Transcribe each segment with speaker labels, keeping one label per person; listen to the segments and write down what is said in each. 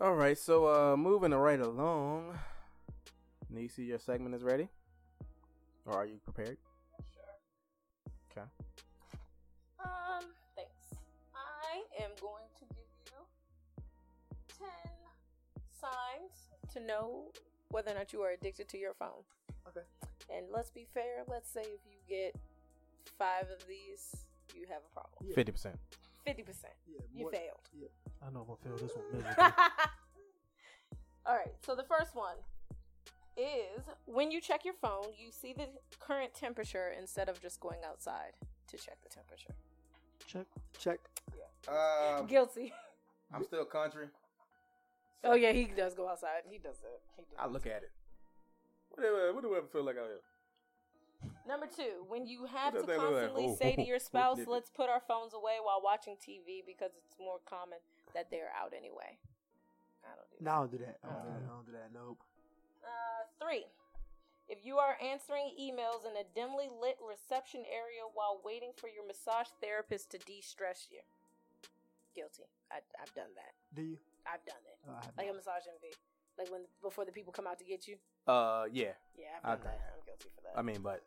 Speaker 1: All right, so uh moving right along. Nisi, your segment is ready? Or are you prepared?
Speaker 2: Sure.
Speaker 1: Okay.
Speaker 2: Um, thanks. I am going to give you 10 signs to know whether or not you are addicted to your phone.
Speaker 3: Okay.
Speaker 2: And let's be fair, let's say if you get five of these, you have a problem.
Speaker 3: Yeah.
Speaker 1: Fifty percent.
Speaker 2: 50%.
Speaker 3: Yeah,
Speaker 2: You
Speaker 3: more-
Speaker 2: failed.
Speaker 4: I know I'm gonna feel this one miserably.
Speaker 2: All right, so the first one is when you check your phone, you see the current temperature instead of just going outside to check the temperature.
Speaker 3: Check. Check.
Speaker 1: Um,
Speaker 2: Guilty.
Speaker 1: I'm still country.
Speaker 2: Oh yeah, he does go outside. He does it. He does
Speaker 1: I look at it. What do what do I ever feel like out here?
Speaker 2: Number two, when you have to
Speaker 1: does that look like?
Speaker 2: constantly
Speaker 1: Oh,
Speaker 2: say to your spouse, "Let's put our phones away while watching TV," because it's more common that they're out anyway. I don't do that.
Speaker 3: No, I don't do that. I don't do that.
Speaker 2: Uh-uh.
Speaker 3: I don't do that. Nope.
Speaker 2: Uh, three. If you are answering emails in a dimly lit reception area while waiting for your massage therapist to de-stress you, guilty. I, I've done that.
Speaker 3: Do you?
Speaker 2: I've done it.
Speaker 3: Oh, I have
Speaker 2: Like a massage envy. Like when before the people come out to get you.
Speaker 1: Uh, yeah.
Speaker 2: Yeah, I've
Speaker 1: I've
Speaker 2: done
Speaker 1: done
Speaker 2: that.
Speaker 1: that.
Speaker 2: I'm guilty for that.
Speaker 1: I mean, but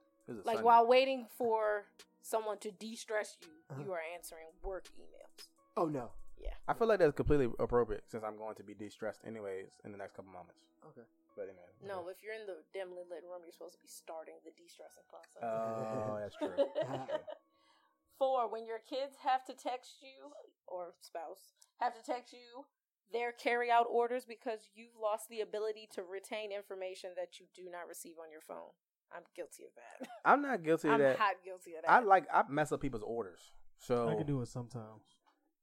Speaker 2: like
Speaker 1: Sunday.
Speaker 2: while waiting for someone to de-stress you,
Speaker 3: Uh-huh.
Speaker 2: you are answering work emails.
Speaker 3: Oh no.
Speaker 1: I feel like that's completely appropriate since I'm going to be de-stressed anyways in the next couple moments.
Speaker 3: Okay.
Speaker 1: But anyway.
Speaker 2: No, if you're in the dimly lit room, you're supposed to be starting the de-stressing process.
Speaker 1: Oh, that's true.
Speaker 2: Four, when your kids have to text you or spouse have to text you their carry out orders because you've lost the ability to retain information that you do not receive on your phone. I'm guilty of that.
Speaker 1: I'm not guilty of that.
Speaker 2: I'm
Speaker 1: that.
Speaker 2: hot guilty of that.
Speaker 1: I like I mess up people's orders. So
Speaker 4: I can do it sometimes.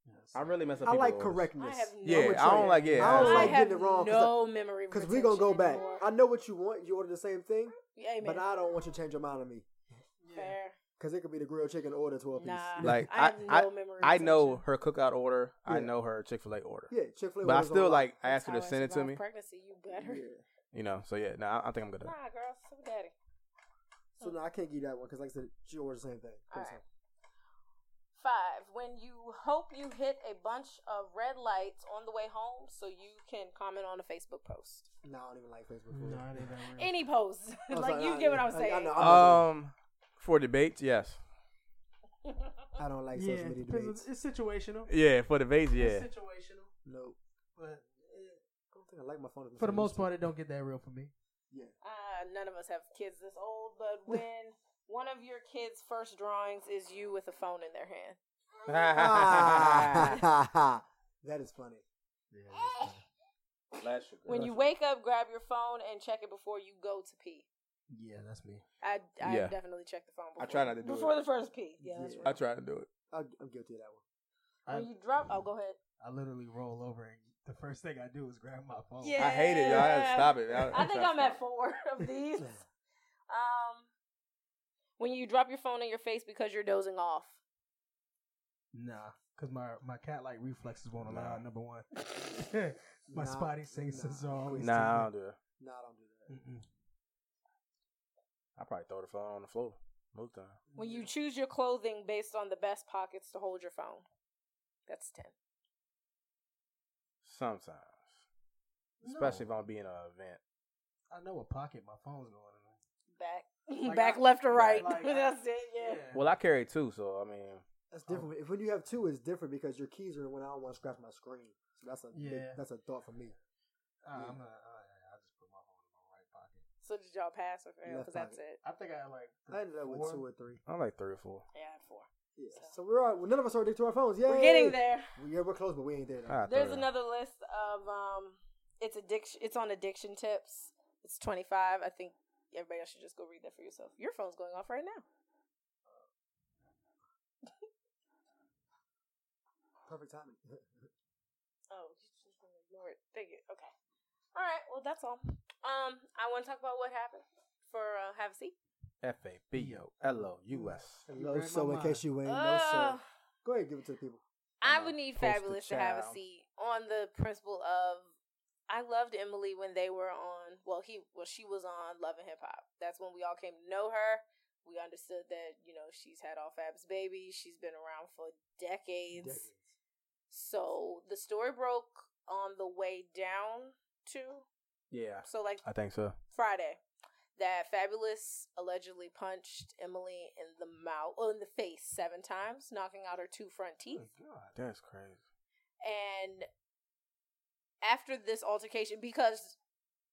Speaker 4: Yes.
Speaker 1: I really mess up.
Speaker 3: I
Speaker 1: people's
Speaker 3: like correctness.
Speaker 2: I have no
Speaker 1: Yeah,
Speaker 3: I'm with
Speaker 1: I don't like- yeah,
Speaker 3: I don't
Speaker 1: I
Speaker 3: like getting it wrong
Speaker 2: no memory
Speaker 3: because we're gonna go
Speaker 2: retention
Speaker 3: back.
Speaker 2: anymore.
Speaker 3: I know what you want. You order the same thing,
Speaker 2: Yeah, amen.
Speaker 3: but I don't want you to change your mind on me
Speaker 2: Fair.
Speaker 3: because it could be the grilled chicken order twelve piece.
Speaker 2: Nah.
Speaker 1: Like
Speaker 2: I have
Speaker 1: I,
Speaker 2: no memory
Speaker 1: I know her cookout order. I know her Chick Fil A order.
Speaker 3: yeah, Chick Fil A.
Speaker 1: But I still like I asked her to send it to me.
Speaker 2: Pregnancy, you better.
Speaker 3: Yeah.
Speaker 1: You know. So yeah, no, I, I think I'm good.
Speaker 2: Nah, girl, so daddy.
Speaker 3: So no, I can't give you that one because like I said, she orders the same thing.
Speaker 2: All right. Five, when you hope you hit a bunch of red lights on the way home so you can comment on a Facebook post.
Speaker 3: No, I don't even like Facebook. for
Speaker 4: No,
Speaker 3: real.
Speaker 4: it ain't.
Speaker 2: Any post.
Speaker 3: I
Speaker 2: like,
Speaker 3: like,
Speaker 2: you
Speaker 3: nah,
Speaker 2: get what. I'm
Speaker 3: I- I
Speaker 2: saying.
Speaker 3: know. I'm
Speaker 1: Um, for debates, yes.
Speaker 3: I don't like
Speaker 4: yeah,
Speaker 3: social media debates.
Speaker 4: it's situational.
Speaker 1: Yeah, for debates, yeah.
Speaker 4: It's situational.
Speaker 3: No,
Speaker 4: But
Speaker 3: I don't think I like my phone.
Speaker 4: for the most part, it don't get that real for me.
Speaker 3: Yeah.
Speaker 2: uh, none of us have kids this old, but when one of your kids' first drawings is you with a phone in their hand.
Speaker 3: Ah, that is funny.
Speaker 1: Last sugar.
Speaker 2: When you wake up, grab your phone and check it before you go to pee.
Speaker 4: Yeah, that's me.
Speaker 2: I, I
Speaker 1: Yeah.
Speaker 2: definitely check the phone. Before,
Speaker 1: I try not to do
Speaker 2: before
Speaker 1: it.
Speaker 2: the first pee. Yeah, that's
Speaker 3: Yeah.
Speaker 1: I try to do it.
Speaker 3: I, I'm guilty of that one.
Speaker 4: I,
Speaker 2: you drop, oh, go ahead.
Speaker 4: I literally roll over and the first thing I do is grab my phone.
Speaker 2: Yeah.
Speaker 1: I hate it, y'all. I had to stop it. I,
Speaker 2: I think I'm at four of these. Um, when you drop your phone in your face because you're dozing off.
Speaker 4: Nah, because my, my cat like reflexes won't allow
Speaker 1: Nah.
Speaker 4: it, number one. my
Speaker 3: Nah,
Speaker 4: spotty senses
Speaker 3: nah.
Speaker 4: are always
Speaker 1: Nah, I
Speaker 4: tingling.
Speaker 1: don't do it.
Speaker 3: No, I don't do that.
Speaker 4: Mm-mm.
Speaker 1: I probably throw the phone on the floor most time.
Speaker 2: When you choose your clothing based on the best pockets to hold your phone. That's 10.
Speaker 1: Sometimes,
Speaker 4: No.
Speaker 1: especially if I'm being an event.
Speaker 4: I know what pocket my phone's going in.
Speaker 2: Back.
Speaker 4: Like
Speaker 2: Back,
Speaker 4: I-
Speaker 2: left, or right.
Speaker 4: like I-
Speaker 2: That's it, yeah.
Speaker 1: Well, I carry two, so I mean,
Speaker 3: That's different. If when you have two, it's different because your keys are when I don't want to scratch my screen. So that's a big,
Speaker 4: Yeah.
Speaker 3: that's a thought for me.
Speaker 4: Uh,
Speaker 3: Yeah.
Speaker 4: I'm not, I, I just put my phone in my right pocket.
Speaker 2: So did y'all pass or fail? Because that's it.
Speaker 4: I think I had like
Speaker 3: I ended up with two or three.
Speaker 1: I like three or four.
Speaker 2: Yeah, I had four.
Speaker 3: Yeah.
Speaker 2: So-
Speaker 3: So we're all, well, none of us are addicted to our phones. Yeah,
Speaker 2: We're getting there.
Speaker 3: Yeah, we're close, but we ain't there. Though.
Speaker 1: Ah,
Speaker 2: There's another list of um, it's addiction. It's on addiction tips. It's 25. I think everybody else should just go read that for yourself. Your phone's going off right now.
Speaker 3: Perfect timing.
Speaker 2: Oh, you just gonna ignore it. Thank you. Okay. All right. Well, that's all. Um, I want to talk about what happened for uh, have a seat.
Speaker 1: F A B O L O U S.
Speaker 3: no,
Speaker 4: read
Speaker 3: so in
Speaker 4: mind.
Speaker 3: case you ain't, no,
Speaker 2: Uh,
Speaker 3: sir. Go ahead, and give it to the people.
Speaker 2: I would need Fabolous to have a seat on the principle of I loved Emily when they were on. Well, he well she was on Love and Hip Hop. That's when we all came to know her. We understood that you know she's had all Fab's babies. She's been around for decades.
Speaker 3: Decades.
Speaker 2: So the story broke on the way down to
Speaker 1: Yeah,
Speaker 2: so like
Speaker 1: I think so.
Speaker 2: Friday that Fabolous allegedly punched Emily in the mouth, or in the face seven times, knocking out her two front teeth.
Speaker 4: God.
Speaker 1: That's crazy.
Speaker 2: And after this altercation, because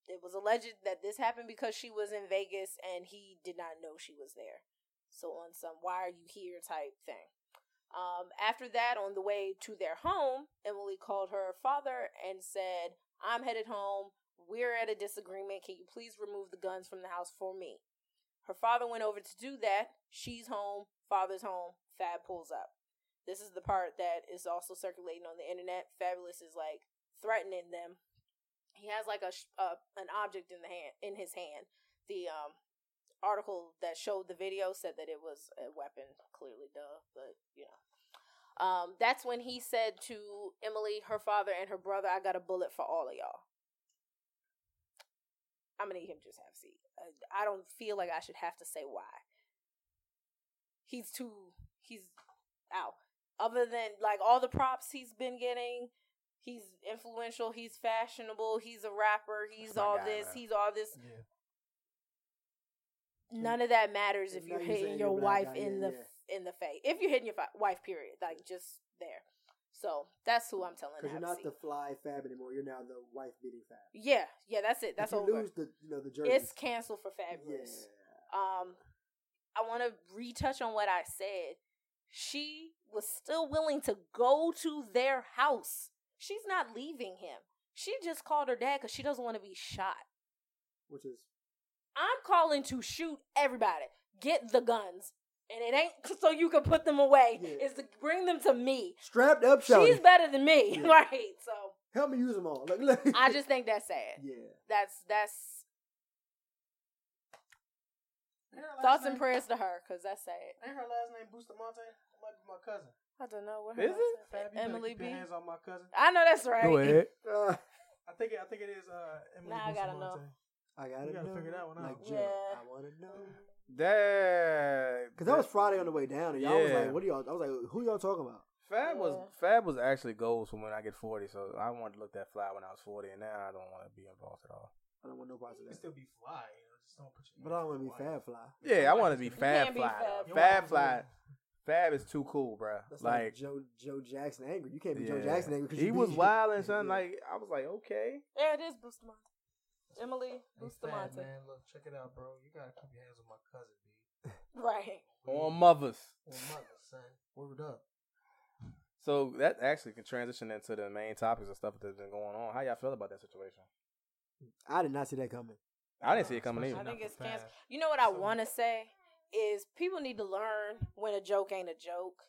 Speaker 2: it was alleged that this happened because she was in Vegas and he did not know she was there. So on some why are you here type thing. Um, after that, on the way to their home, Emily called her father and said, I'm headed home. We're at a disagreement. Can you please remove the guns from the house for me? Her father went over to do that. She's home. Father's home. Fab pulls up. This is the part that is also circulating on the internet. Fabolous is like threatening them. He has like a, uh, an object in the hand in his hand. The um article that showed the video said that it was a weapon. Clearly, duh. But you know, um, that's when he said to Emily, her father, and her brother, "I got a bullet for all of y'all." I'm gonna need him just have a seat. Uh, I don't feel like I should have to say why. He's too. He's out. Other than like all the props he's been getting, he's influential. He's fashionable. He's a rapper. He's
Speaker 1: my
Speaker 2: all
Speaker 1: guy,
Speaker 2: this.
Speaker 1: man.
Speaker 2: He's all this.
Speaker 4: Yeah.
Speaker 2: None of that matters if
Speaker 3: Now
Speaker 2: you're
Speaker 3: you're
Speaker 2: hitting your
Speaker 3: you're a black
Speaker 2: wife
Speaker 3: guy,
Speaker 2: in
Speaker 3: yeah,
Speaker 2: the in the face. If you're hitting your fi- wife, period. Like just there. So that's who I'm telling.
Speaker 3: Because you're not the fly fab anymore. You're now the wife beating fab.
Speaker 2: Yeah, yeah. That's it. That's
Speaker 3: if you
Speaker 2: over.
Speaker 3: lose the you know the jersey.
Speaker 2: It's canceled for Fabolous.
Speaker 3: Yeah.
Speaker 2: Um, I want to retouch on what I said. She was still willing to go to their house. She's not leaving him. She just called her dad because she doesn't want to be shot.
Speaker 3: Which is
Speaker 2: I'm calling to shoot everybody. Get the guns. And it ain't so you can put them away.
Speaker 3: Yeah.
Speaker 2: It's to bring them to me.
Speaker 3: strapped up. Shouting.
Speaker 2: She's better than me.
Speaker 3: Yeah.
Speaker 2: Right. So
Speaker 3: Help me use them all. Look, look.
Speaker 2: I just think that's sad.
Speaker 3: yeah.
Speaker 2: That's that's
Speaker 4: Ain't her last
Speaker 2: thoughts and prayers to her because that's sad.
Speaker 4: Ain't her last name Bustamante? Might be my cousin.
Speaker 2: I don't know what
Speaker 1: Is
Speaker 2: her
Speaker 1: it?
Speaker 2: name-
Speaker 4: Fab,
Speaker 2: Emily
Speaker 4: keep
Speaker 2: B.
Speaker 4: hands on my cousin.
Speaker 2: I know that's right.
Speaker 1: Go ahead.
Speaker 3: Uh,
Speaker 4: I think it, I think it is uh Emily
Speaker 2: Now I gotta know.
Speaker 3: I gotta,
Speaker 4: You gotta
Speaker 3: know.
Speaker 4: figure that one out.
Speaker 3: Like
Speaker 2: Yeah.
Speaker 3: I wanna know.
Speaker 1: Dang.
Speaker 3: Because that was Friday on the way down, and y'all was like, "What are y'all?" I was like, "Who y'all talking about?"
Speaker 1: Fab was Fab was actually goals from when I get forty, so I wanted to look that fly when I was forty, and now I don't want to be involved at all.
Speaker 3: I don't want no parts
Speaker 4: You
Speaker 3: of
Speaker 4: can
Speaker 3: that.
Speaker 4: still be fly, you know. Just don't put your.
Speaker 3: But I don't want to be Fab Fly.
Speaker 1: Yeah, I want to be Fab
Speaker 2: can't be Fab.
Speaker 4: Fly.
Speaker 1: Fab Fly. Fab is too cool, bro.
Speaker 3: That's like,
Speaker 1: Like,
Speaker 3: Joe Joe Jackson angry. You can't be Joe. Jackson angry because
Speaker 1: he was wild and something. Like, I was like, okay.
Speaker 2: Yeah, it is Bustamante. Emily
Speaker 4: Hey, Fab,
Speaker 2: Bustamante.
Speaker 4: man, look, check it out, bro. You gotta keep your hands on my cousin, B.
Speaker 2: Right.
Speaker 1: On mothers.
Speaker 4: On mother, son. Word up.
Speaker 1: So that actually can transition into the main topics and stuff that's been going on. How y'all feel about that situation?
Speaker 3: I did not see that coming.
Speaker 1: I didn't see it coming
Speaker 2: I
Speaker 1: either.
Speaker 4: Not
Speaker 2: think it's cancer. You know what I
Speaker 4: So-
Speaker 2: want to say is people need to learn when a joke ain't a joke.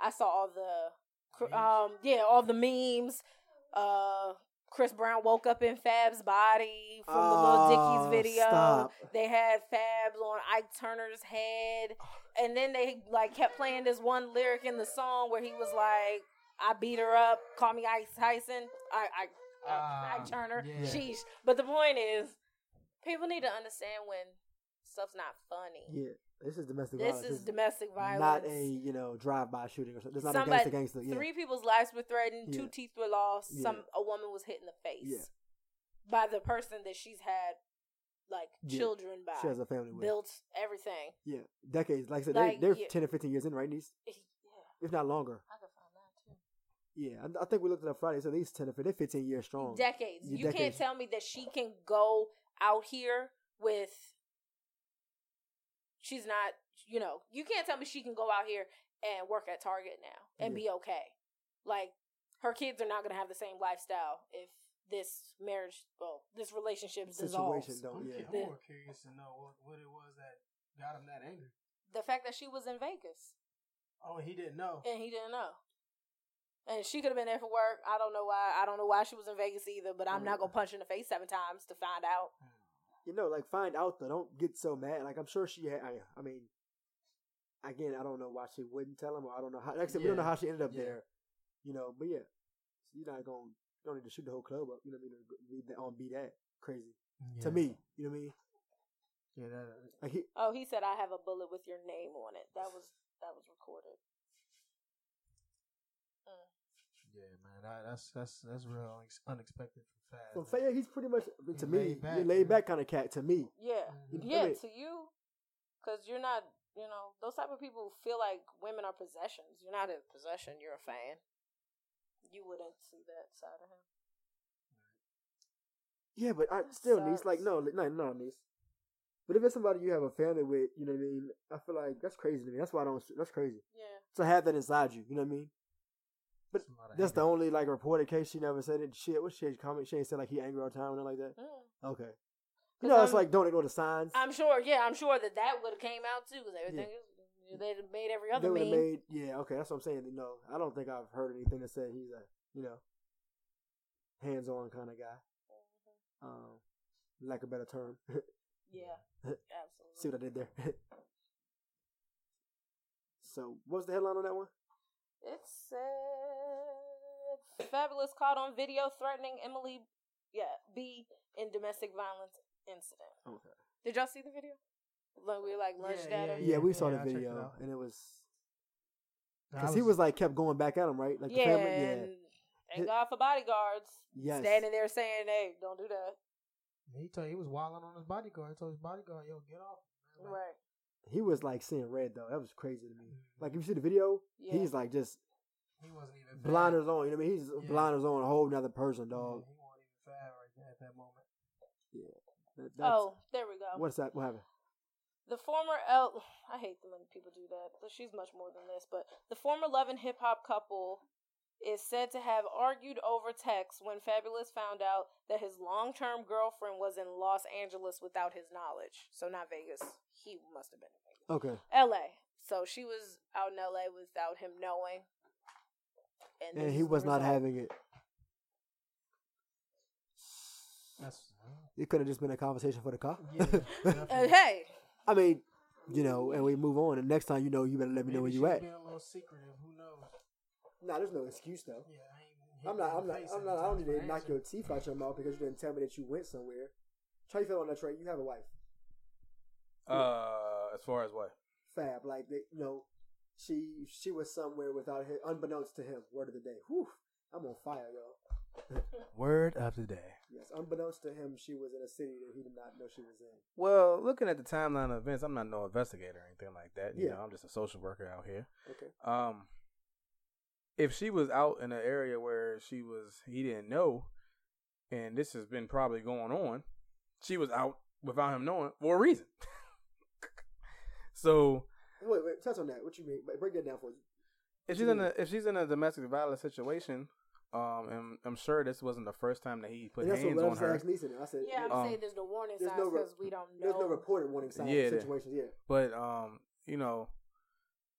Speaker 2: I saw all the, um, yeah, all the memes. Uh, Chris Brown woke up in Fab's body from the Little
Speaker 3: Oh,
Speaker 2: Dickies video.
Speaker 3: stop.
Speaker 2: They had Fabs on Ike Turner's head, and then they like kept playing this one lyric in the song where he was like, "I beat her up, call me Ike Tyson." I, I,
Speaker 4: Ah,
Speaker 2: Ike Turner.
Speaker 4: yeah.
Speaker 2: Sheesh. But the point is, people need to understand when stuff's not funny.
Speaker 3: Yeah, this is domestic
Speaker 2: This
Speaker 3: violence.
Speaker 2: is domestic violence.
Speaker 3: not a you know drive-by shooting or something.
Speaker 2: Somebody-
Speaker 3: a gangster gangster. Yeah.
Speaker 2: Three people's lives were threatened.
Speaker 3: Yeah.
Speaker 2: Two teeth were lost.
Speaker 3: Yeah.
Speaker 2: Some a woman was hit in the face
Speaker 3: Yeah.
Speaker 2: by the person that she's had like children by.
Speaker 3: She has a family with.
Speaker 2: built everything.
Speaker 3: Yeah, decades. Like I said,
Speaker 2: Like,
Speaker 3: they, they're
Speaker 2: yeah.
Speaker 3: ten or fifteen years in, right?
Speaker 2: Yeah,
Speaker 3: if not longer.
Speaker 2: I could find that too.
Speaker 3: Yeah, I, I think we looked at it Friday. So at least ten or 15, they're fifteen years strong.
Speaker 2: Decades. You can't tell me that she can go out here with. She's not, you know, you can't tell me she can go out here and work at Target now and
Speaker 3: Yeah.
Speaker 2: be okay. Like, her kids are not going to have the same lifestyle if this marriage, well, this relationship dissolves.
Speaker 3: Situation don't.
Speaker 4: I'm,
Speaker 3: Yeah,
Speaker 4: cu- I'm
Speaker 2: The-
Speaker 4: more curious to know what, what it was that got him that angry.
Speaker 2: The fact that she was in Vegas
Speaker 4: Oh, he didn't know.
Speaker 2: and he didn't know. And she could have been there for work. I don't know why. I don't know why she was in Vegas either, but I'm not going to punch her in the face seven times to find out. Hmm.
Speaker 3: You know, like find out though. Don't get so mad. Like I'm sure she had. I, I mean, again, I don't know why she wouldn't tell him, or I don't know how. Like I said, we don't know how she ended up
Speaker 4: Yeah.
Speaker 3: there. You know, but yeah, so you're not going. You don't need to shoot the whole club up. You know what I mean? Be that on be that crazy to me. You know what I mean?
Speaker 4: Yeah, that,
Speaker 3: Like he,
Speaker 2: Oh, he said I have a bullet with your name on it. That was that was recorded.
Speaker 4: yeah, man. That, that's that's that's real unex- unexpected from Fab.
Speaker 3: Well, Faya, he's pretty much to
Speaker 4: He
Speaker 3: me,
Speaker 4: laid back,
Speaker 3: he laid back kind of cat to me.
Speaker 2: Yeah, mm-hmm.
Speaker 3: You- I
Speaker 2: yeah.
Speaker 3: mean-
Speaker 2: To you, because you're not. You know, those type of people feel like women are possessions. You're not a possession. You're a fan. You wouldn't see that side of him.
Speaker 3: Yeah, but I
Speaker 2: That
Speaker 3: still, niece, like no, no, no, niece. But if it's somebody you have a family with, you know what I mean. I feel like that's crazy to me. That's why I don't. That's crazy
Speaker 2: Yeah.
Speaker 3: to have that inside you. You know what I mean? But
Speaker 4: That's a lot of
Speaker 3: that's the only like reported case. She never said it. Shit, what she comment? She ain't said like he angry all the time or nothing like that.
Speaker 2: Mm.
Speaker 3: Okay.
Speaker 2: 'Cause
Speaker 3: You know, it's
Speaker 2: I'm-
Speaker 3: like don't ignore the signs.
Speaker 2: I'm sure. Yeah, I'm sure that that would have came out too. Because everything is, they'd have made every
Speaker 3: they
Speaker 2: other
Speaker 3: would have made. Yeah, okay, that's what I'm saying. No, I don't think I've heard anything that said he's a you know hands-on kind of guy.
Speaker 2: Mhm.
Speaker 3: Um, lack a better term.
Speaker 2: Yeah, Absolutely.
Speaker 3: See what I did there. so, what's the headline on that one?
Speaker 2: It said Fabolous caught on video threatening Emily yeah, B in domestic violence incident.
Speaker 3: Okay.
Speaker 2: Did y'all see the video? Like we like lunched
Speaker 4: Yeah,
Speaker 2: at her.
Speaker 3: Yeah,
Speaker 4: Yeah,
Speaker 3: we saw
Speaker 4: yeah,
Speaker 3: the
Speaker 4: I checked it
Speaker 3: video, and it was because he was like kept going back at him, right? Like the
Speaker 2: yeah,
Speaker 3: family.
Speaker 2: and
Speaker 3: Yeah.
Speaker 2: thank
Speaker 3: Hit-
Speaker 2: God for bodyguards
Speaker 3: Yes.
Speaker 2: standing there saying, "Hey, don't do that."
Speaker 4: He told he was wilding on his bodyguard. He told his bodyguard, "Yo, get off." man. Like,
Speaker 2: Right.
Speaker 3: He was like seeing red though. That was crazy to me.
Speaker 4: Mhm.
Speaker 3: Like if you see the video,
Speaker 2: Yeah.
Speaker 3: he's like just
Speaker 4: He wasn't even Fab.
Speaker 3: blinders on. You know what I mean? He's
Speaker 4: Yeah.
Speaker 3: blinders on a whole nother person,
Speaker 4: Yeah,
Speaker 3: dog.
Speaker 4: he wasn't even Fab right there at that moment.
Speaker 3: That- that's-
Speaker 2: Oh, there we go.
Speaker 3: what's that? What happened?
Speaker 2: The former L. I hate the when people do that, but she's much more than this. But the former Love and Hip Hop couple is said to have argued over text when Fabolous found out that his long term girlfriend was in Los Angeles without his knowledge. So not Vegas. He must have been in Vegas.
Speaker 3: Okay.
Speaker 2: L.A. So she was out in L.A. without him knowing. And,
Speaker 3: And he
Speaker 2: is the
Speaker 3: was not having it.
Speaker 4: That's
Speaker 3: It could have just been a conversation for the car.
Speaker 4: Yeah,
Speaker 2: Uh, hey,
Speaker 3: I mean, you know, and we move on. And next time, you know, you better let me know where you at.
Speaker 4: Being a little secretive. Who knows?
Speaker 3: Nah, there's no excuse though.
Speaker 4: Yeah, I ain't.
Speaker 3: I'm not. I'm not. I'm not. I don't need to knock your teeth out your mouth because you didn't tell me that you went somewhere. How you feel on that, Trey? You have a wife,
Speaker 1: Uh, as far as what?
Speaker 3: Fab. Like, they, you know, she she was somewhere without him, unbeknownst to him. Word of the day. Whew, I'm on fire, y'all.
Speaker 1: Word of the day.
Speaker 3: Yes, unbeknownst to him, she was in a city that he did not know she was in.
Speaker 1: Well, looking at the timeline of events, I'm not no investigator or anything like that. You
Speaker 3: Yeah.
Speaker 1: know, I'm just a social worker out here.
Speaker 3: Okay.
Speaker 1: Um, if she was out in an area where she was, he didn't know, and this has been probably going on, she was out without him knowing for a reason. so
Speaker 3: Wait, wait. Touch on that. What you mean? Break that down for us.
Speaker 1: if she's in a if she's in a domestic violence situation, um, and I'm sure this wasn't the first time that he put
Speaker 3: And
Speaker 1: hands
Speaker 3: what
Speaker 1: on her.
Speaker 3: asked I said,
Speaker 2: yeah, I'm
Speaker 1: Um,
Speaker 2: saying there's no warning
Speaker 3: there's
Speaker 2: signs
Speaker 3: no re-
Speaker 2: because we don't know.
Speaker 3: there's no reported warning sign
Speaker 1: Yeah,
Speaker 3: situations. Yeah.
Speaker 1: but um, you know,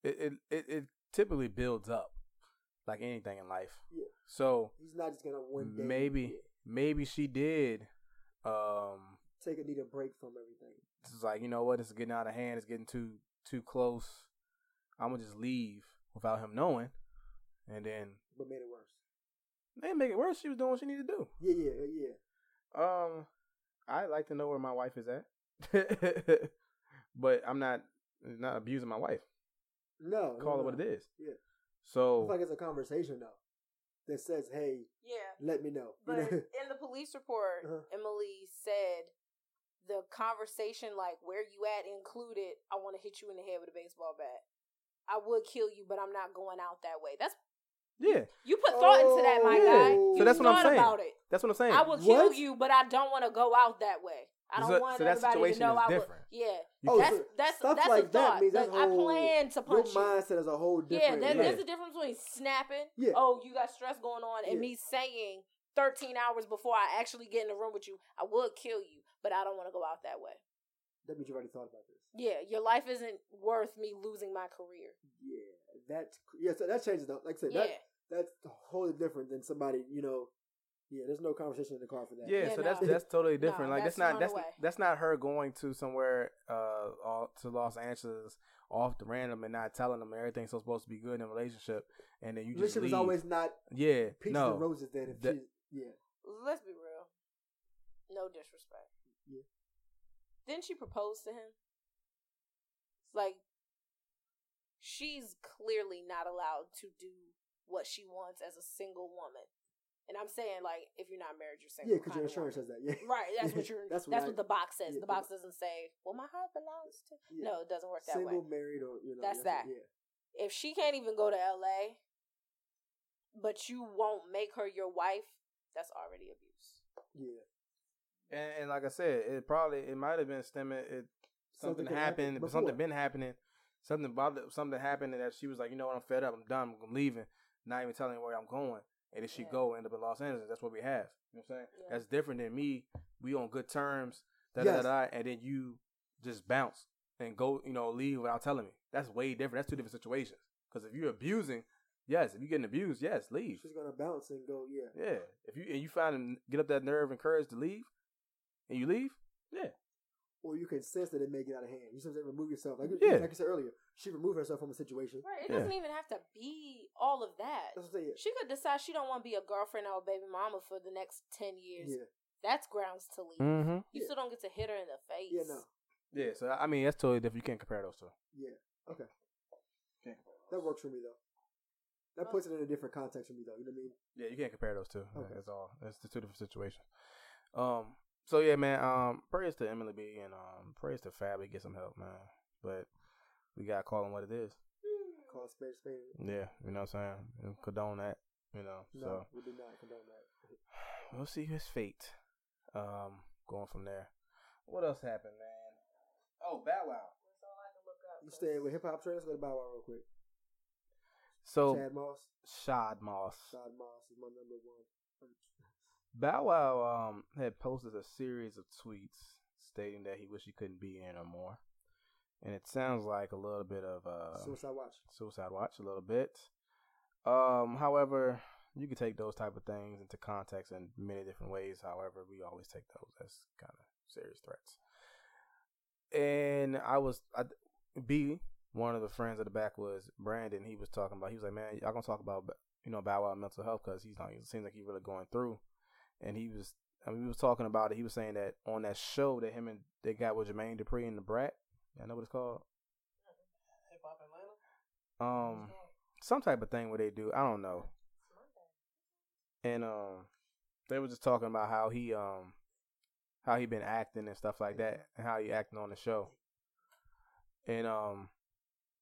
Speaker 1: it, it it it typically builds up like anything in life.
Speaker 3: Yeah.
Speaker 1: So
Speaker 3: He's not just gonna day
Speaker 1: maybe
Speaker 3: yeah,
Speaker 1: maybe she did. Um,
Speaker 3: take a need a break from everything.
Speaker 1: it's like you know what, it's getting out of hand. It's getting too too close. I'm gonna just leave without him knowing, and then
Speaker 3: but made it worse.
Speaker 1: they make it worse. She was doing what she needed to do.
Speaker 3: Yeah, yeah, yeah.
Speaker 1: Um, I'd like to know where my wife is at, but I'm not not abusing my wife.
Speaker 3: No, no,
Speaker 1: Call it
Speaker 3: no.
Speaker 1: what it is.
Speaker 3: Yeah. I
Speaker 1: So
Speaker 3: feel like it's a conversation though that says, "Hey,
Speaker 2: Yeah,
Speaker 3: let me know."
Speaker 2: But in the police report,
Speaker 3: Uh-huh.
Speaker 2: Emily said the conversation, like where you at, included, "I want to hit you in the head with a baseball bat. I would kill you, but I'm not going out that way." That's
Speaker 1: yeah,
Speaker 2: you put thought into that, my
Speaker 3: Oh,
Speaker 2: guy. You
Speaker 1: So that's what I'm saying.
Speaker 2: About it.
Speaker 1: that's what I'm saying.
Speaker 2: I will kill
Speaker 3: What?
Speaker 2: you, but I don't want to go out that way. I don't
Speaker 1: So-
Speaker 2: want
Speaker 1: so
Speaker 2: everybody to know
Speaker 1: is
Speaker 2: I would. Yeah,
Speaker 1: You
Speaker 3: Oh, so
Speaker 2: that's that's
Speaker 3: stuff
Speaker 2: that's
Speaker 3: like
Speaker 2: a
Speaker 3: that
Speaker 2: thought.
Speaker 3: means
Speaker 2: like
Speaker 3: that's
Speaker 2: I
Speaker 3: whole-
Speaker 2: plan to
Speaker 3: Your
Speaker 2: punch you.
Speaker 3: mindset is a whole
Speaker 2: Yeah,
Speaker 3: different.
Speaker 1: Yeah.
Speaker 2: there's a difference between snapping.
Speaker 3: Yeah.
Speaker 2: Oh, you got stress going on, and
Speaker 3: Yeah.
Speaker 2: me saying 13 hours before I actually get in the room with you, I would kill you, but I don't want to go out that way.
Speaker 3: That means you already thought about this.
Speaker 2: Yeah, your life isn't worth me losing my career.
Speaker 3: Yeah, that's yeah. So that changes though. Like I said,
Speaker 2: Yeah,
Speaker 3: that that's wholly different than somebody. You know, yeah. There's no conversation in the car for that.
Speaker 1: Yeah,
Speaker 2: Yeah,
Speaker 1: so that's
Speaker 2: no.
Speaker 1: that's totally different.
Speaker 2: No,
Speaker 1: like
Speaker 2: that's
Speaker 1: that's not that's
Speaker 2: away.
Speaker 1: that's not her going to somewhere uh all, to Los Angeles off the random and not telling them everything's so supposed to be good in a relationship, and then you just
Speaker 3: Relationship
Speaker 1: leave.
Speaker 3: is always not
Speaker 1: yeah,
Speaker 3: peaches
Speaker 1: no,
Speaker 3: and roses. Then if
Speaker 1: That-
Speaker 3: she, yeah,
Speaker 2: let's be real. No disrespect.
Speaker 3: Yeah.
Speaker 2: Didn't she propose to him? It's Like, she's clearly not allowed to do what she wants as a single woman. And I'm saying like if you're not married, you're single.
Speaker 3: Yeah, because your insurance
Speaker 2: woman.
Speaker 3: says that. Yeah.
Speaker 2: Right, that's what you're.
Speaker 3: That's
Speaker 2: that's,
Speaker 3: what
Speaker 2: what, the box says.
Speaker 3: yeah,
Speaker 2: the box doesn't say, "Well, my heart belongs to."
Speaker 3: Yeah.
Speaker 2: No, it doesn't work that
Speaker 3: Single,
Speaker 2: way.
Speaker 3: Single, married, or you know.
Speaker 2: That's
Speaker 3: yes,
Speaker 2: that.
Speaker 3: Yeah.
Speaker 2: If she can't even go to L.A., but you won't make her your wife, that's already abuse.
Speaker 3: Yeah.
Speaker 1: And, and like I said, it probably it might have been stemming. It something,
Speaker 3: Something could happen
Speaker 1: happened, but something been happening. Something about something happened and that she was like, you know what, I'm fed up. I'm done. I'm leaving. Not even telling where I'm going. And then she
Speaker 2: Yeah.
Speaker 1: go end up in Los Angeles. That's what we have. You know what I'm saying?
Speaker 2: Yeah.
Speaker 1: That's different than me. We on good terms. Da da
Speaker 3: Yes.
Speaker 1: da. da, And then you just bounce and go. You know, leave without telling me. That's way different. That's two different situations. Because if you're abusing, yes. If you're getting abused, yes, leave.
Speaker 3: She's gonna bounce and go. Yeah.
Speaker 1: Yeah. If you and you find and get up that nerve and courage to leave, and you leave, yeah,
Speaker 3: Or you can sense that it may get out of hand. You sometimes remove yourself. Like,
Speaker 1: Yeah.
Speaker 3: like I said earlier, she removed herself from a situation.
Speaker 2: Right. It
Speaker 1: Yeah.
Speaker 2: doesn't even have to be all of that.
Speaker 3: That's what I'm saying.
Speaker 2: She could decide she don't want to be a girlfriend or a baby mama for the next ten years.
Speaker 3: Yeah.
Speaker 2: That's grounds to leave.
Speaker 1: mm-hmm.
Speaker 2: You
Speaker 3: Yeah.
Speaker 2: still don't get to hit her in the face.
Speaker 3: Yeah. No.
Speaker 1: yeah. So I mean, that's totally different. You can't compare those two.
Speaker 3: Yeah. Okay.
Speaker 1: Okay.
Speaker 3: That works for me though. That puts it in a different context for me though. You know what I mean?
Speaker 1: Yeah, you can't compare those two.
Speaker 3: Okay.
Speaker 1: That's all. That's the two different situations. Um. So yeah, man. Um. Praise to Emily B and um. Praise to Fabby. Get some help, man. But we gotta call them what it is.
Speaker 3: Call a spade a spade.
Speaker 1: Yeah. You know what I'm saying. Condone that. You know.
Speaker 3: No,
Speaker 1: So
Speaker 3: we do not condone that.
Speaker 1: we'll see his fate. Um. Going from there. What else happened, man? Oh, Bow Wow.
Speaker 2: That's all I can look up.
Speaker 3: You staying with hip hop trends? Let's go to Bow Wow real quick.
Speaker 1: So
Speaker 3: Chad Moss.
Speaker 1: Shad Moss.
Speaker 3: Shad Moss is my number one.
Speaker 1: Bow Wow um, had posted a series of tweets stating that he wished he couldn't be here no more. And it sounds like a little bit of uh,
Speaker 3: Suicide Watch.
Speaker 1: suicide watch, a little bit. Um, however, you can take those type of things into context in many different ways. However, we always take those as kind of serious threats. And I was I, B, one of the friends at the back was Brandon. He was talking about. He was like, "Man, y'all gonna talk about you know Bow Wow mental health because he's not. It seems like he's really going through." And he was. I mean, we was talking about it. He was saying that on that show that him and they got with Jermaine Dupri and the Brat. I know what it's called.
Speaker 4: Hip Hop Atlanta.
Speaker 1: Um, some type of thing where they do. I don't know. And um, they were just talking about how he um, how he been acting and stuff like that, and how he acting on the show. And um,